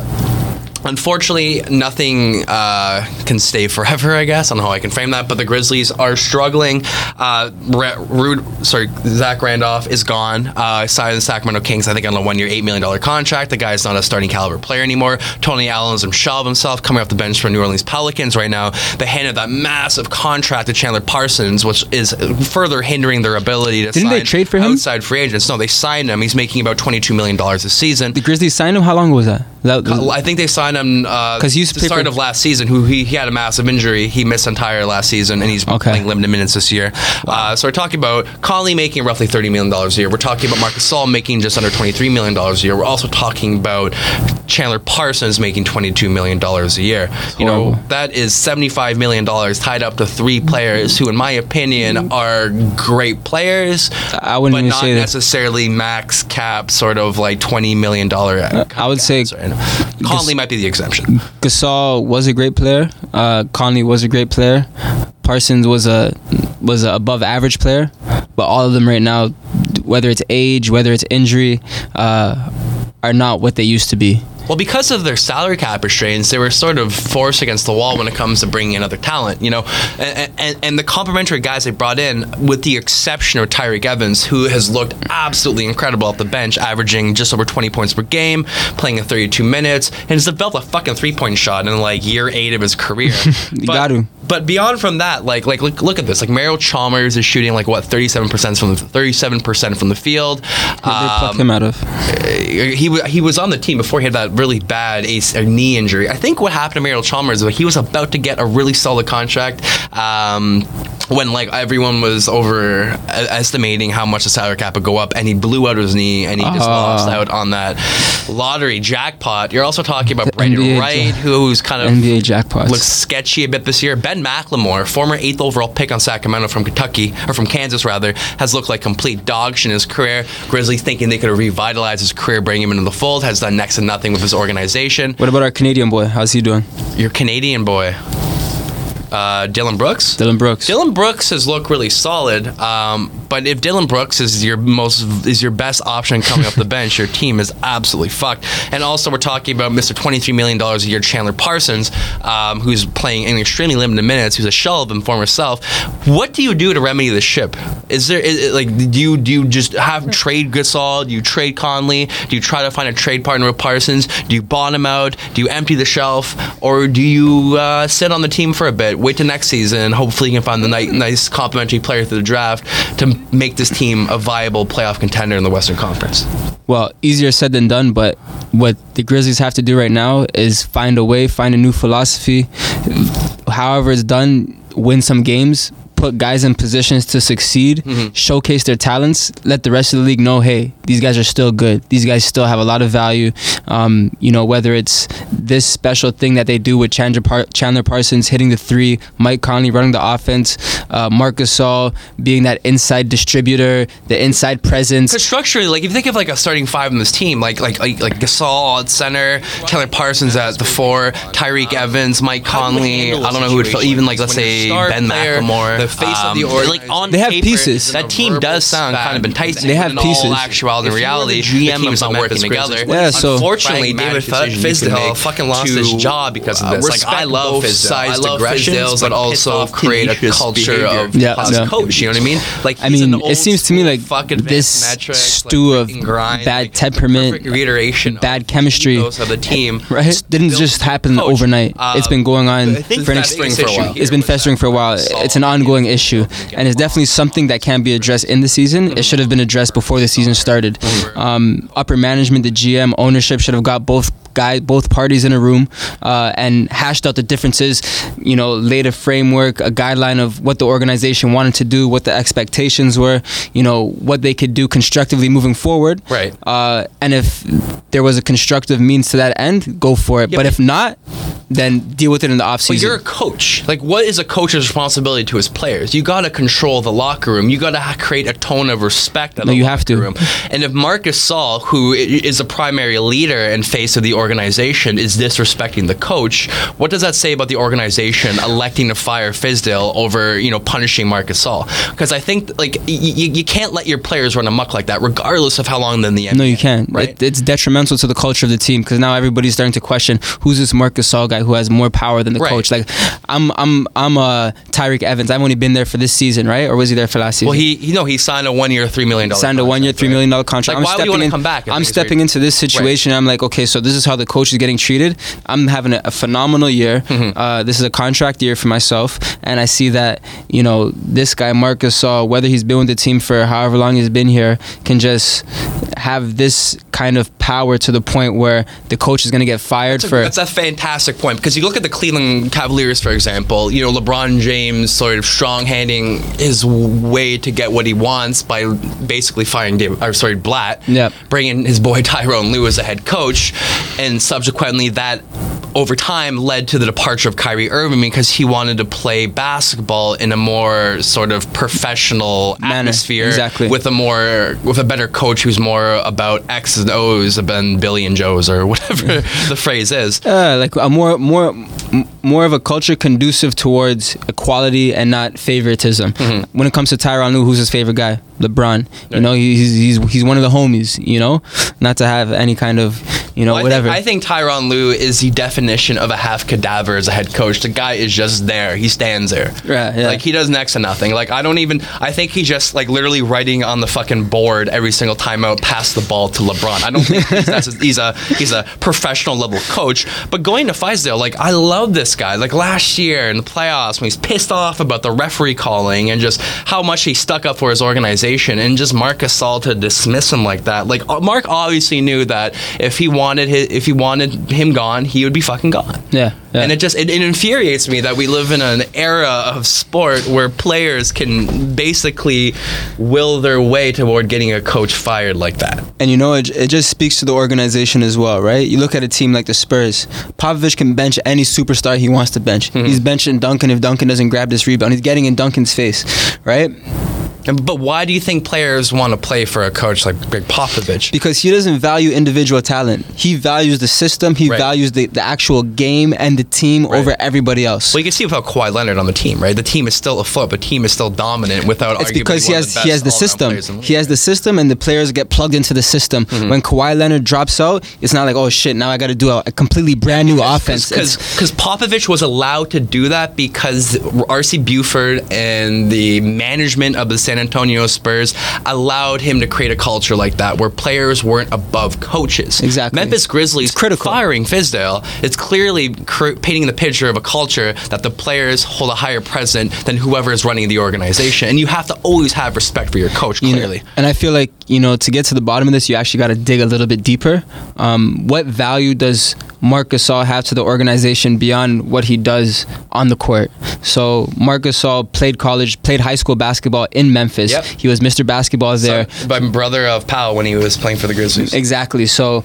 Unfortunately, nothing uh, can stay forever. I guess I don't know how I can frame that, but the Grizzlies are struggling. Uh, Rude, sorry, Zach Randolph is gone. Uh, signed the Sacramento Kings, I think, on a one-year, eight million dollar contract. The guy is not a starting caliber player anymore. Tony Allen's himself himself coming off the bench for New Orleans Pelicans right now. They handed that massive contract to Chandler Parsons, which is further hindering their ability to. Didn't they trade for him? Outside free agents. No, they signed him. He's making about twenty-two million dollars a season. The Grizzlies signed him. How long was that? that I think they signed him because to the start of last season. Who he, he had a massive injury. He missed entire last season, and he's Okay. playing limited minutes this year. Uh, so we're talking about Conley making roughly thirty million dollars a year. We're talking about Marcus Gasol making just under twenty three million dollars a year. We're also talking about Chandler Parsons making twenty two million dollars a year. You know that is seventy five million dollars tied up to three players who, in my opinion, are great players. I wouldn't but even not say that. necessarily max cap, sort of like twenty million dollar. I would say Conley might be the exception. Gasol was a great player. Uh, Conley was a great player. Parsons was a was a above average player, but all of them right now, whether it's age, whether it's injury, uh, are not what they used to be. Well, because of their salary cap restraints, they were sort of forced against the wall when it comes to bringing in other talent. You know, and, and, and the complementary guys they brought in, with the exception of Tyreke Evans, who has looked absolutely incredible off the bench, averaging just over 20 points per game, playing in 32 minutes, and has developed a fucking three point shot in like year eight of his career. You got to. But beyond from that, like like look, look at this. Like Mario Chalmers is shooting like what 37 percent from the 37 percent from the field. They plucked Um, him out of. he he was on the team before he had that really bad ace, uh, knee injury. I think what happened to Mario Chalmers was he was about to get a really solid contract. Um, when like everyone was over estimating how much the salary cap would go up, and he blew out his knee, and he just Ah. lost out on that lottery jackpot. You're also talking about Brandan NBA Wright, who's kind of NBA jackpots. looks sketchy a bit this year. Ben McLemore, former eighth overall pick on Sacramento from Kentucky, or from Kansas rather, has looked like complete dog shit in his career. Grizzlies thinking they could revitalize his career, bring him into the fold, has done next to nothing with his organization. What about our Canadian boy? How's he doing? Your Canadian boy. Uh, Dillon Brooks. Dillon Brooks. Dillon Brooks has looked really solid, um, but if Dillon Brooks is your most is your best option coming off the bench, your team is absolutely fucked. And also, we're talking about Mr. Twenty Three Million Dollars a year Chandler Parsons, um, who's playing in extremely limited minutes, who's a shell of his former self. What do you do to remedy the ship? Is there is, it- like do you do you just have trade Gasol? Do you trade Conley? Do you try to find a trade partner with Parsons? Do you bottom out? Do you empty the shelf, or do you uh, sit on the team for a bit? Wait till next season. Hopefully, you can find the ni- mm-hmm. nice complementary player through the draft to make this team a viable playoff contender in the Western Conference. Well, easier said than done, but what the Grizzlies have to do right now is find a way, find a new philosophy. However, it's done, win some games, put guys in positions to succeed, showcase their talents, let the rest of the league know, hey, these guys are still good. These guys still have a lot of value. Um, you know, whether it's this special thing that they do with Chandler, Par- Chandler Parsons hitting the three, Mike Conley running the offense, uh, Marcus Gasol being that inside distributor, the inside presence. Because structurally, like if you think of like a starting five in this team, like like like, like Gasol at center, Chandler Parsons at the four, Tyreke Evans, Mike Conley. I don't know who would fill. Even like let's say Ben McLemore. The face Um, of the like, organization. on They have paper, pieces. that team does sound kind of enticing. They have but in pieces. All actuality and If reality, the GM the team's not working Memphis together. Grizzlies, Yeah, so- unfortunately, David David Fizdale Fizdale fucking lost his job because of uh, this. Like, I love both Fizdale. I love aggressions, Fizdale's, but also create a culture of Yeah, coach. You know what I mean? Like I mean, it seems to me like school fuck advanced this metrics, stew like, of grind, bad like, temperament, reiteration, bad chemistry, of the team. right? Didn't just happen coach. overnight. it's been Um, going on for an that's ex- the biggest issue It's been festering for a while. It's an ongoing issue, and it's definitely something that can be addressed in the season. It should have been addressed before the season started. Um, upper management, the GM, ownership should have got both guy, both parties in a room, uh, and hashed out the differences. You know, laid a framework, a guideline of what the organization wanted to do, what the expectations were. You know, what they could do constructively moving forward. Right. Uh, and if there was a constructive means to that end, go for it. Yeah, but, but- if not, then deal with it in the offseason. But you're a coach. Like, what is a coach's responsibility to his players? You got to control the locker room. You got to ha- create a tone of respect. In No, the you have locker to. Room. And if Marcus Gasol, who is a primary leader and face of the organization, is disrespecting the coach, what does that say about the organization electing to fire Fizdale over, you know, punishing Marcus Gasol? Because I think like y- y- you can't let your players run amok like that, regardless of how long they're in the NBA. No, you can't. Right. It, it's detrimental to the culture of the team because now everybody's starting to question who's this Marcus Gasol guy who has more power than the Right. coach. Like, I'm, I'm, I'm uh, Tyreke Evans. I've only been there for this season, right? Or was he there for last season? well, he, you know, he signed a one-year, three million dollar. signed a one year, three million dollar contract. Like, I'm why would you stepping wanna in- come back? I'm stepping into this situation. I'm like, okay, so this is how the coach is getting treated. I'm having a, a phenomenal year. Mm-hmm. Uh, this is a contract year for myself, and I see that you know this guy Marcus Gasol, whether he's been with the team for however long he's been here, can just have this kind of power to the point where the coach is going to get fired That's a, for. that's a fantastic point because you look at the Cleveland Cavaliers, for example. You know, LeBron James sort of strong-handing his way to get what he wants by basically firing David, or sorry, Blatt, Yep. bringing his boy Tyronn Lue as a head coach, and subsequently that over time led to the departure of Kyrie Irving because he wanted to play basketball in a more sort of professional Manner, atmosphere, exactly. with a more with a better coach who's more about X's and O's than Billy and Joe's or whatever the phrase is. Uh, like a more more more of a culture conducive towards equality and not favoritism. Mm-hmm. When it comes to Tyronn Lue, who's his favorite guy? LeBron. You know, he's, he's he's one of the homies. You know, not to have any kind of you know Well, I whatever. Think, I think Tyronn Lue is the definition of a half cadaver as a head coach. The guy is just there. He stands there. Right, yeah. Like he does next to nothing. Like I don't even. I think he just like literally writing on the fucking board every single timeout, pass the ball to LeBron. I don't think he's, that's a, he's a he's a professional level coach. But going to Fizdale, like I love this guy. Like last year in the playoffs when he's pissed off about the referee calling and just how much he stuck up for his organization and just Marc Gasol to dismiss him like that. Like uh, Mark obviously knew that if he wanted his, if he wanted him gone, he would be fucking gone. yeah, yeah. And it just it, it infuriates me that we live in an era of sport where players can basically will their way toward getting a coach fired like that. And you know, it, it just speaks to the organization as well, right? You look at a team like the Spurs. Popovich can bench any superstar he wants to bench. Mm-hmm. He's benching Duncan if Duncan doesn't grab this rebound. He's getting in Duncan's face, right? And, but why do you think players want to play for a coach like Greg Popovich? Because he doesn't value individual talent. He values the system. He Right. values the, the actual game and the team over everybody else. Well, you can see without Kawhi Leonard on the team, right? The team is still afloat. The team is still dominant without. It's because he has the he has the system. the He has the system, and the players get plugged into the system. Mm-hmm. When Kawhi Leonard drops out, it's not like oh shit, now I got to do a, a completely brand new offense. Because Popovich was allowed to do that because R.C. Buford and the management of the San Antonio Spurs allowed him to create a culture like that where players weren't above coaches. Exactly. Memphis Grizzlies It's critical. firing Fizdale. It's clearly cr- painting the picture of a culture that the players hold a higher precedent than whoever is running the organization. And you have to always have respect for your coach, you know, clearly. and I feel like you know to get to the bottom of this, you actually got to dig a little bit deeper. Um, what value does Marc Gasol have to the organization beyond what he does on the court? So Marc Gasol played college, played high school basketball in Memphis. Yep. He was Mr. Basketball there. So, by brother of Powell when he was playing for the Grizzlies. Exactly. So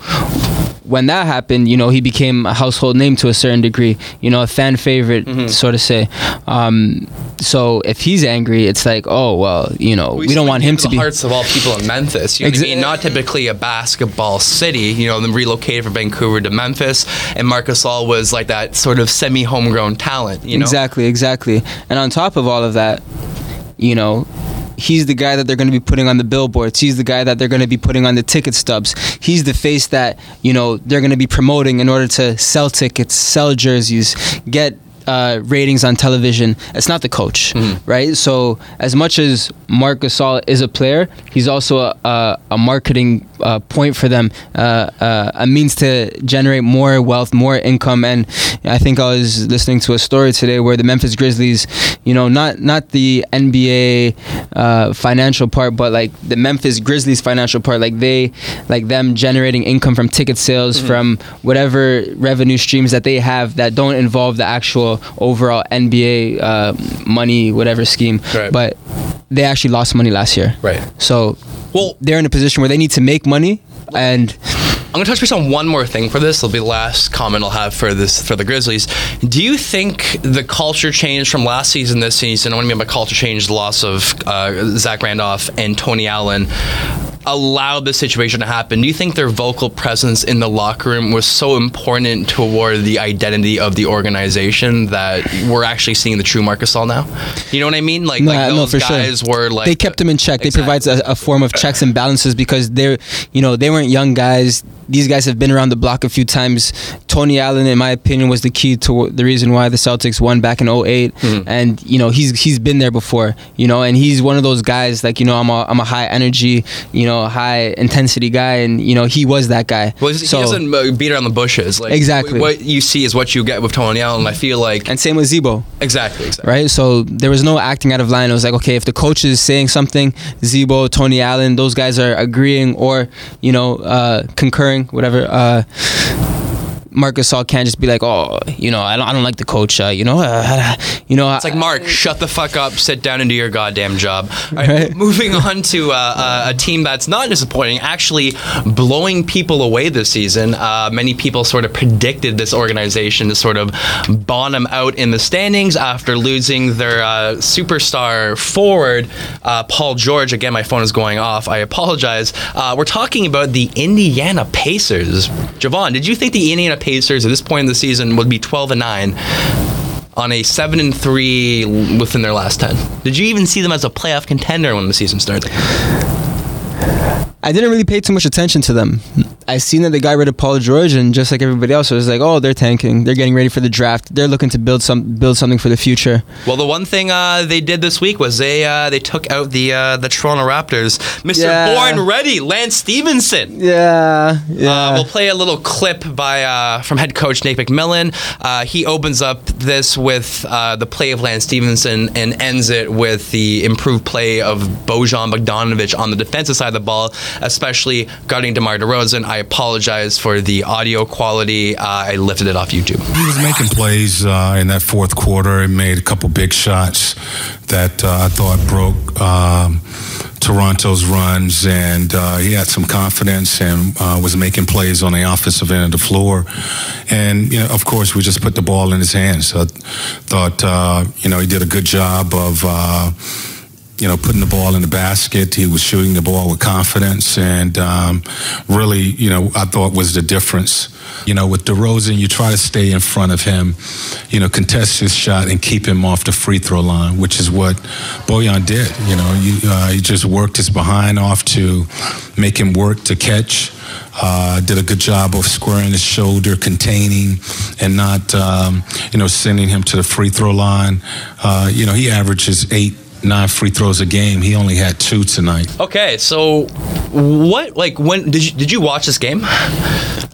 when that happened, you know, he became a household name to a certain degree, you know, a fan favorite, Mm-hmm. so to say. Um, so if he's angry, it's like, oh, well, you know, we, don't want him to the be. hearts of all people in Memphis. You know what I mean? Not typically a basketball city. You know, them relocated from Vancouver to Memphis, and Marcus Gasol was like that sort of semi-homegrown talent. You know, Exactly, exactly. And on top of all of that, you know, he's the guy that they're going to be putting on the billboards. He's the guy that they're going to be putting on the ticket stubs. He's the face that, you know, they're going to be promoting in order to sell tickets, sell jerseys, get uh, ratings on television. It's not the coach, right? So as much as Marc Gasol is a player, he's also a, a, a marketing uh, point for them, uh, uh, a means to generate more wealth, more income. And I think I was listening to a story today where the Memphis Grizzlies, you know, not not the NBA uh, financial part, but like the Memphis Grizzlies financial part, like they, like them generating income from ticket sales, from whatever revenue streams that they have that don't involve the actual overall NBA uh, money, whatever scheme. Right. But they actually lost money last year. Right. So Well- they're in a position where they need to make money and I'm gonna touch base on one more thing for this. It'll be the last comment I'll have for this for the Grizzlies. Do you think the culture change from last season this season? I want to mean by culture change, the loss of uh, Zach Randolph and Tony Allen allowed this situation to happen. Do you think their vocal presence in the locker room was so important toward the identity of the organization that we're actually seeing the true Marcus Gasol now? You know what I mean? Like, No, like no, those for sure. guys were like they kept them in check. They provide a, a form of checks and balances because they're, you know, they weren't young guys. These guys have been around the block a few times. Tony Allen, in my opinion, was the key to the reason why the Celtics won back in 8 Mm-hmm. And you know, he's he's been there before. You know, and he's one of those guys like you know, I'm a I'm a high energy, you know, high intensity guy, and you know, he was that guy. Well, he So- doesn't uh, beat around the bushes. Like Exactly. What you see is what you get with Tony Allen. I feel like, and same with Z-Bo. exactly, exactly. right? So there was no acting out of line. It was like, okay, if the coach is saying something, Z-Bo, Tony Allen, those guys are agreeing or, you know, uh, concurring, whatever. Uh, Marcus Gasol can't just be like, oh, you know, I don't, I don't like the coach. Uh, you know, uh, you know, It's like Mark, shut the fuck up, sit down and do your goddamn job. Right, Right. moving on to uh, uh, a team that's not disappointing, actually blowing people away this season. Uh, many people sort of predicted this organization to sort of bottom out in the standings after losing their uh, superstar forward, uh, Paul George. Again, my phone is going off. I apologize. Uh, we're talking about the Indiana Pacers. Javon, did you think the Indiana Pacers at this point in the season would be 12 and 9? on a seven and three within their last ten. Did you even see them as a playoff contender when the season started? I didn't really pay too much attention to them. I seen that they got rid of Paul George, and just like everybody else, it was like, oh, they're tanking. They're getting ready for the draft. They're looking to build some build something for the future. Well, the one thing uh, they did this week was they uh, they took out the uh, the Toronto Raptors, Mr. Yeah. Born Ready, Lance Stephenson. Yeah, yeah. Uh, we'll play a little clip by uh, from head coach Nate McMillan. Uh, he opens up this with uh, the play of Lance Stephenson and ends it with the improved play of Bojan Bogdanovic on the defensive side of the ball, especially guarding DeMar DeRozan. I apologize for the audio quality. Uh, I lifted it off YouTube. He was making plays uh, in that fourth quarter and made a couple big shots that uh, I thought broke um, Toronto's runs, and uh, he had some confidence and uh, was making plays on the offensive end of the floor. And you know, of course, we just put the ball in his hands. I thought uh, you know he did a good job of. You know, putting the ball in the basket. He was shooting the ball with confidence, and um, really, you know, I thought was the difference. You know, with DeRozan, you try to stay in front of him, you know, contest his shot and keep him off the free throw line, which is what Bojan did. You know, you, uh, he just worked his behind off to make him work to catch. Uh, did a good job of squaring his shoulder, containing, and not, um, you know, sending him to the free throw line. Uh, you know, he averages eight, nine free throws a game. He only had two tonight. Okay, so what like when did you did you watch this game?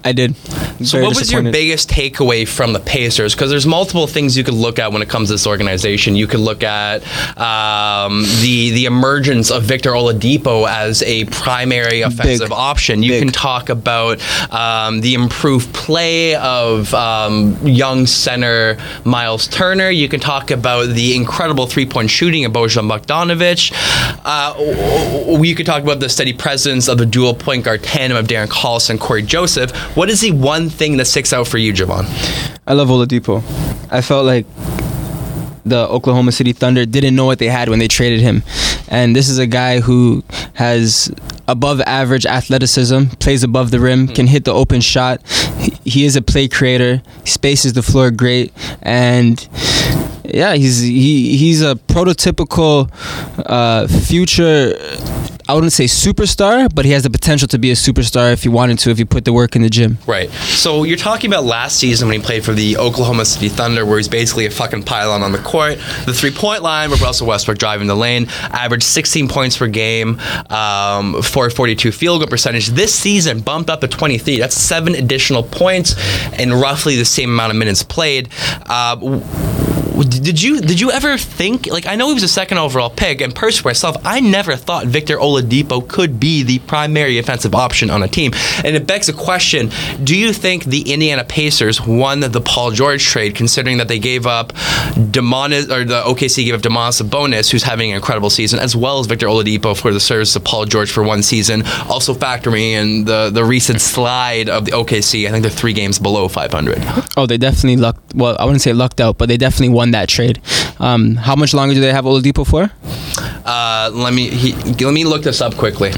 I did. So Very what was your biggest takeaway from the Pacers? Because there's multiple things you could look at when it comes to this organization. You could look at um, the the emergence of Victor Oladipo as a primary offensive option. You can talk about um, the improved play of um, young center Miles Turner. You can talk about the incredible three point shooting of Bojan Bogdanovic. Uh, you could talk about the steady presence of the dual point guard tandem of Darren Collison and Cory Joseph. What is the one thing that sticks out for you, Javon? I love Oladipo. I felt like the Oklahoma City Thunder didn't know what they had when they traded him. And this is a guy who has above average athleticism, plays above the rim, can hit the open shot. He- is a play creator, spaces the floor great, and Yeah, he's he he's a prototypical uh, future. I wouldn't say superstar, but he has the potential to be a superstar if he wanted to, if he put the work in the gym. Right. So you're talking about last season when he played for the Oklahoma City Thunder, where he's basically a fucking pylon on the court. The three point line, where Russell Westbrook driving the lane, averaged 16 points per game, um, 442 field goal percentage. This season bumped up to 23. That's seven additional points and roughly the same amount of minutes played. Uh, did you did you ever think like I know he was a second overall pick and personally myself I never thought Victor Oladipo could be the primary offensive option on a team and it begs a question do you think the Indiana Pacers won the Paul George trade considering that they gave up Demonis or the OKC gave up Demonis Sabonis who's having an incredible season as well as Victor Oladipo for the service of Paul George for one season also factoring in the the recent slide of the OKC I think they're three games below 500 Oh, they definitely lucked. Well, I wouldn't say lucked out, but they definitely won that trade. Um, how much longer do they have Oladipo for? Uh, let me he, let me look this up quickly.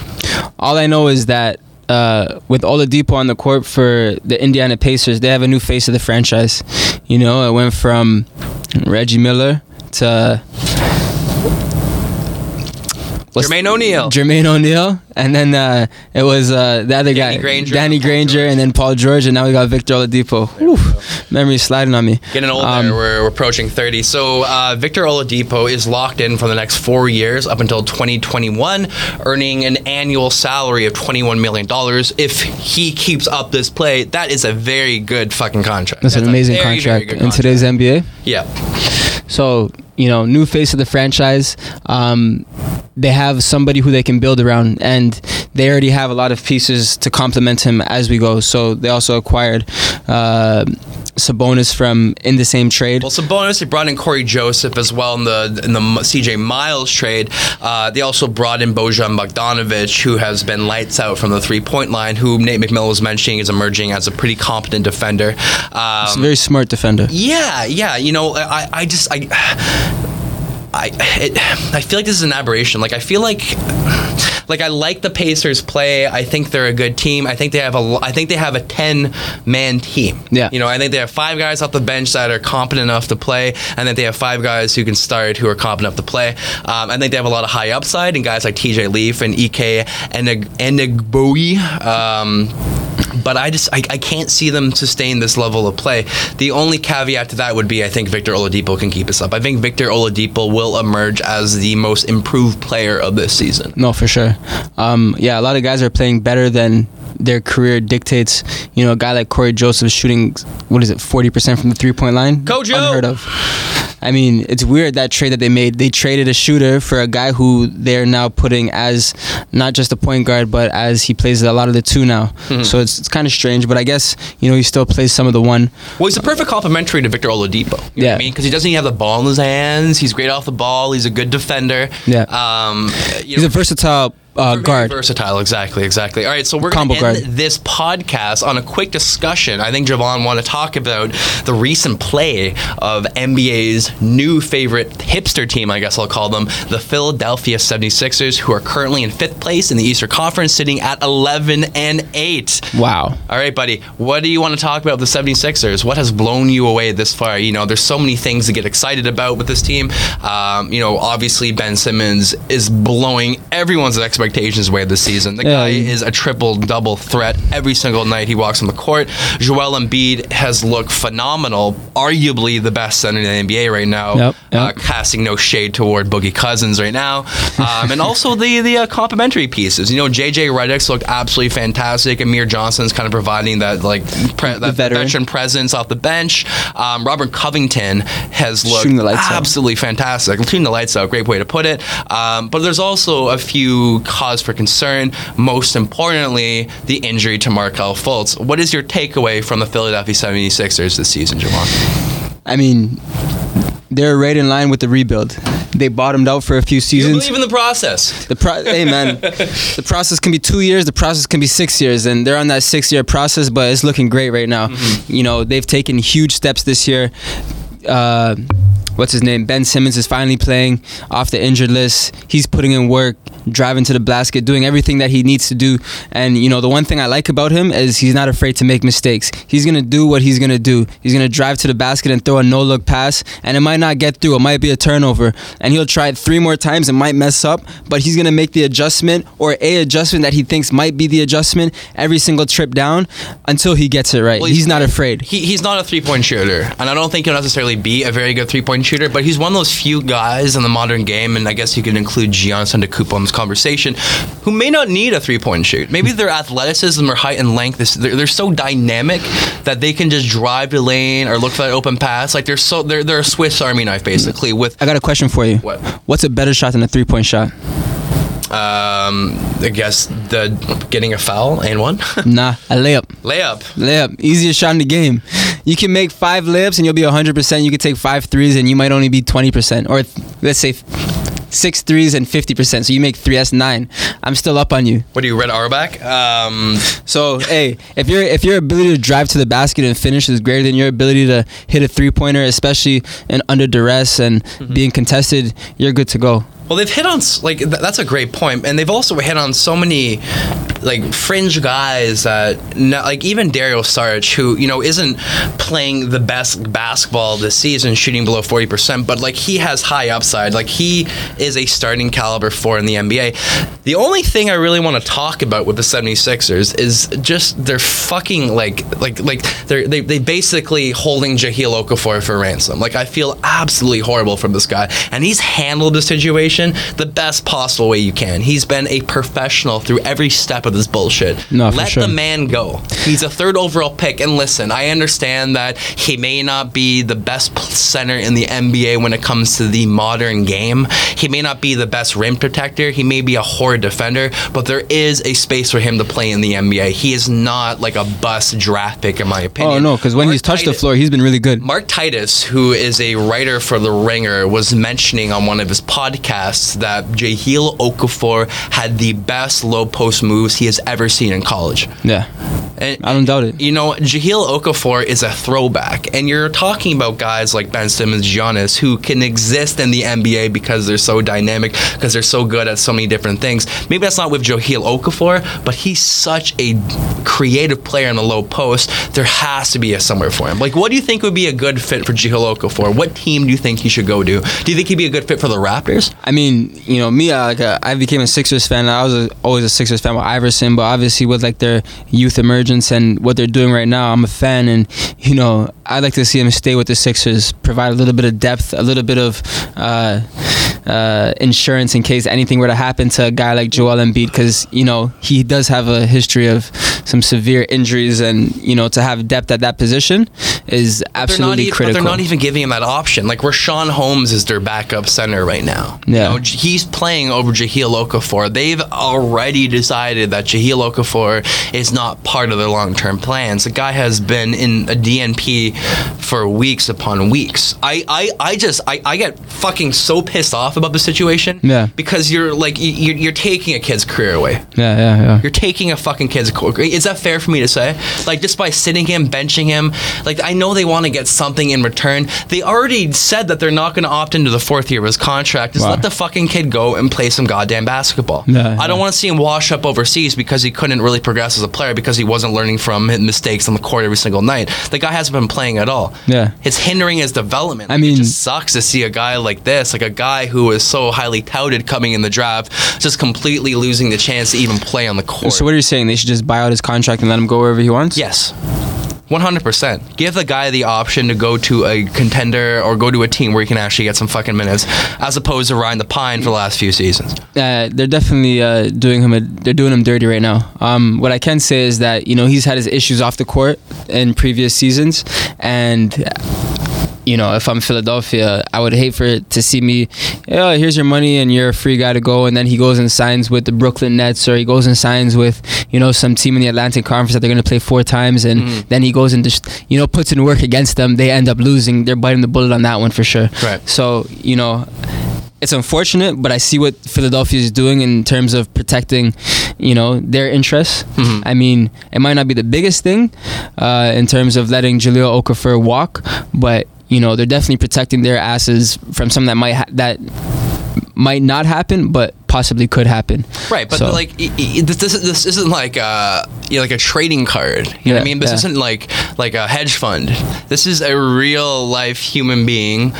All I know is that uh, with Oladipo on the court for the Indiana Pacers, they have a new face of the franchise. You know, it went from Reggie Miller to Jermaine O'Neal. Jermaine O'Neal, and then uh, it was uh, the other guy, Granger. Danny Granger, and then Paul George, and now we got Victor Oladipo. Whew, memory's sliding on me. Getting old Um. We're, we're approaching 30. So uh, Victor Oladipo is locked in for the next four years up until 2021, earning an annual salary of $21 million. If he keeps up this play, that is a very good fucking contract. That's an amazing very, very contract good in today's NBA. Yeah. So you know, new face of the franchise. Um, they have somebody who they can build around, and they already have a lot of pieces to complement him as we go. So they also acquired uh, Sabonis from in the same trade. Well, Sabonis, they brought in Cory Joseph as well in the in the CJ Miles trade. Uh, they also brought in Bojan Bogdanovic, who has been lights out from the three point line, who Nate McMillan was mentioning is emerging as a pretty competent defender. Um, He's a very smart defender. Yeah, yeah. You know, I, I just, I, I, it, I feel like this is an aberration. Like, I feel like, like I like the Pacers play. I think they're a good team. I think they have a, I think they have a ten man team. Yeah. You know, I think they have five guys off the bench that are competent enough to play, and then they have five guys who can start who are competent enough to play. Um, I think they have a lot of high upside and guys like T.J. Leaf and Ike Anigbogu. Um, but I just I, I can't see them sustain this level of play. The only caveat to that would be I think Victor Oladipo can keep us up. I think Victor Oladipo will emerge as the most improved player of this season. No, for sure. Um, yeah, a lot of guys are playing better than their career dictates. You know, a guy like Cory Joseph shooting what is it, forty percent from the three point line? Kojo! Unheard of. I mean, it's weird that trade that they made. They traded a shooter for a guy who they're now putting as not just a point guard, but as he plays a lot of the two now. Mhm. So it's, it's kind of strange, but I guess you know he still plays some of the one. Well, he's a perfect complementary to Victor Oladipo. You know what I mean, because he doesn't even have the ball in his hands. He's great off the ball. He's a good defender. Yeah. Um, you He's a versatile uh, guard. Versatile, exactly, exactly. All right, so we're going to end guard. this podcast on a quick discussion. I think Javon want to talk about the recent play of NBA's new favorite hipster team, I guess I'll call them, the Philadelphia 76ers, who are currently in fifth place in the Eastern Conference, sitting at 11 and 8. Wow. All right, buddy. What do you want to talk about with the 76ers? What has blown you away this far? You know, there's so many things to get excited about with this team. Um, you know, obviously Ben Simmons is blowing everyone's expectations away this season. The Yeah, guy he- is a triple double threat every single night he walks on the court. Joel Embiid has looked phenomenal, arguably the best center in the NBA right now. Yep, yep. Uh, casting no shade toward Boogie Cousins right now, um, and also the the uh, complementary pieces. You know, JJ Redick's looked absolutely fantastic. Amir Johnson's kind of providing that like pre- that veteran. veteran presence off the bench. Um, Robert Covington has looked lights out. absolutely fantastic. Shooting the lights out, great way to put it. Um, but there's also a few cause for concern. Most importantly, the injury to Markelle Fultz. What is your takeaway from the Philadelphia 76ers this season, Javon? I mean, they're right in line with the rebuild. They bottomed out for a few You seasons. believe in the process. The pro- hey man, the process can be two years. The process can be six years, and they're on that six-year process. But it's looking great right now. Mm-hmm. You know, they've taken huge steps this year. Uh, what's his name? Ben Simmons is finally playing off the injured list. He's putting in work. Driving to the basket, doing everything that he needs to do. And you know, the one thing I like about him is he's not afraid to make mistakes. He's gonna do what he's gonna do. He's gonna drive to the basket and throw a no look pass, and it might not get through. It might be a turnover, and he'll try it three more times. It might mess up, but he's gonna make the adjustment or a adjustment that he thinks might be the adjustment every single trip down until he gets it right. Well, he's, he's- not afraid. He, he's not a three point shooter, and I don't think he'll necessarily be a very good three point shooter. But he's one of those few guys in the modern game, and I guess you could include Giannis Antetokounmpo conversation, who may not need a three point shoot. Maybe their athleticism or height and length is they're, they're so dynamic that they can just drive the lane or look for that open pass. Like they're so they're they're a Swiss Army knife basically. With I got a question for you. What? What's a better shot than a three point shot? um, I guess the getting a foul and one Nah, a layup. layup. Layup, easiest shot in the game. You can make five layups and you'll be 100%. You can take five threes and you might only be 20%. Or th- let's say six threes and 50%. So you make three, that's nine. I'm still up on you. What do you read Auerbach? Um, So hey, if your if your ability to drive to the basket and finish is greater than your ability to hit a three pointer, especially in under duress and being contested, you're good to go. Well, they've hit on like th- that's a great point, and they've also hit on so many like fringe guys that like even Dario Saric, who you know isn't playing the best basketball this season, shooting below forty percent, but like he has high upside. Like he is a starting caliber for in the NBA. The only thing I really want to talk about with the 76ers is just they're fucking like like like they're they they basically holding Jahlil Okafor for ransom. Like I feel absolutely horrible from this guy, and he's handled the situation the best possible way you can. He's been a professional through every step of this bullshit. No, Let sure. the man go. He's a third overall pick, and listen, I understand that he may not be the best center in the NBA when it comes to the modern game. He may not be the best rim protector. He may be a horrid defender, but there is a space for him to play in the NBA. He is not like a bust draft pick, in my opinion. Oh no, because when Mark he's touched the floor, he's been really good. Mark Titus, who is a writer for The Ringer, was mentioning on one of his podcasts that Jahlil Okafor had the best low post moves he has ever seen in college. Yeah, And, I don't doubt it. you know, Jahlil Okafor is a throwback, and you're talking about guys like Ben Simmons, Giannis, who can exist in the NBA because they're so dynamic, because they're so good at so many different things. Maybe that's not with Jahlil Okafor, but he's such a creative player in the low post. There has to be a somewhere for him. Like, what do you think would be a good fit for Jahlil Okafor? What team do you think he should go to? Do you think he'd be a good fit for the Raptors? I mean, you know, me, I, like, uh, I became a Sixers fan. I was a, always a Sixers fan with Iverson, but obviously with like their youth emergence and what they're doing right now, I'm a fan. And you know, I'd like to see him stay with the Sixers, provide a little bit of depth, a little bit of uh, uh, insurance in case anything were to happen to a guy like Joel Embiid, because you know he does have a history of some severe injuries, and you know to have depth at that position is absolutely even, but critical. they're not even giving him that option. Like Richaun Holmes is their backup center right now. Yeah. You know, he's playing over Jahlil Okafor. They've already decided that Jahlil Okafor is not part of their long-term plans. The guy has been in a DNP for weeks upon weeks. I, I, I just I, I get fucking so pissed off about the situation. Yeah. Because you're like you- you're, you're taking a kid's career away. yeah, yeah, yeah. You're taking a fucking kid's career. Is that fair for me to say? Like just by sitting him, benching him, like I know they want to get something in return. They already said that they're not going to opt into the fourth year of his contract. Just Wow. let the fucking kid go and play some goddamn basketball. Yeah, I don't yeah. want to see him wash up overseas because he couldn't really progress as a player because he wasn't learning from his mistakes on the court every single night. The guy hasn't been playing at all. Yeah. It's hindering his development. I Like, mean- it just sucks to see a guy like this, like a guy who is so highly touted coming in the draft, just completely losing the chance to even play on the court. So what are you saying? They should just buy out his contract and let him go wherever he wants? Yes. 100%. Give the guy the option to go to a contender or go to a team where he can actually get some fucking minutes as opposed to riding the pine for the last few seasons. Uh, they're definitely uh, doing him. A, they're doing him dirty right now. Um, what I can say is that you know he's had his issues off the court in previous seasons, and you know if I'm Philadelphia, I would hate for it to see me. Oh, here's your money and you're a free guy to go, and then he goes and signs with the Brooklyn Nets or he goes and signs with you know some team in the Atlantic Conference that they're going to play four times, and Mm-hmm. then he goes and just you know puts in work against them. They end up losing. They're biting the bullet on that one for sure. Right. So you know it's unfortunate, but I see what Philadelphia is doing in terms of protecting, you know, their interests. Mm-hmm. I mean, it might not be the biggest thing uh, in terms of letting Jahlil Okafor walk, but you know, they're definitely protecting their asses from something that might ha- that might not happen, but possibly could happen. Right, but So- like this, this, this isn't like uh you know, like a trading card. You know what I mean? This yeah. isn't like like a hedge fund. This is a real life human being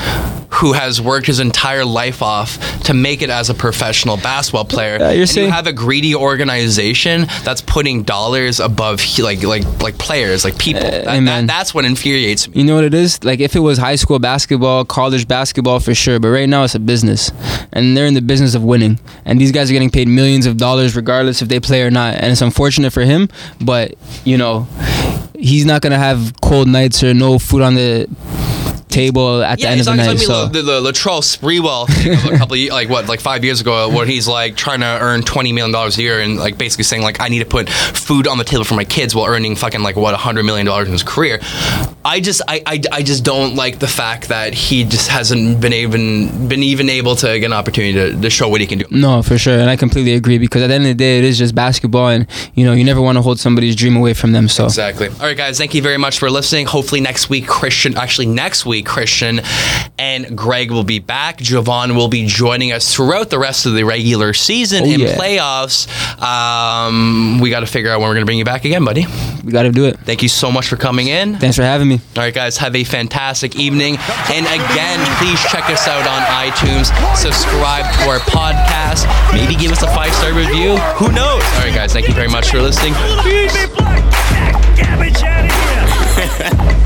who has worked his entire life off to make it as a professional basketball player. Uh, you're and saying- you have a greedy organization that's putting dollars above like like like players, like people. That- that- amen. that's what infuriates me. You know what it is? Like if it was high school basketball, college basketball for sure, but right now it's a business. And they're in the business of winning. And these guys are getting paid millions of dollars regardless if they play or not. And it's unfortunate for him, but you know, he's not going to have cold nights or no food on the table at the end of the night. So the, the, Latrell Sprewell thing of a couple of, like what like five years ago when he's like trying to earn twenty million dollars a year and like basically saying like I need to put food on the table for my kids while earning fucking like what hundred million dollars in his career. I just I, I, I just don't like the fact that he just hasn't been even been even able to get an opportunity to, to show what he can do. No, for sure, and I completely agree because at the end of the day, it is just basketball, and you know you never want to hold somebody's dream away from them. So Exactly. All right, guys. Thank you very much for listening. Hopefully next week, Christian. Actually, next week, Christian and Greg will be back. Javon will be joining us throughout the rest of the regular season Oh, and yeah. playoffs. Um, we got to figure out when we're going to bring you back again, buddy. we got to do it. Thank you so much for coming in. Thanks for having me. All right, guys. Have a fantastic evening. And again, please check us out on iTunes. Subscribe to our podcast. Maybe give us a five star review. Who knows? All right, guys. Thank you very much for listening. Feed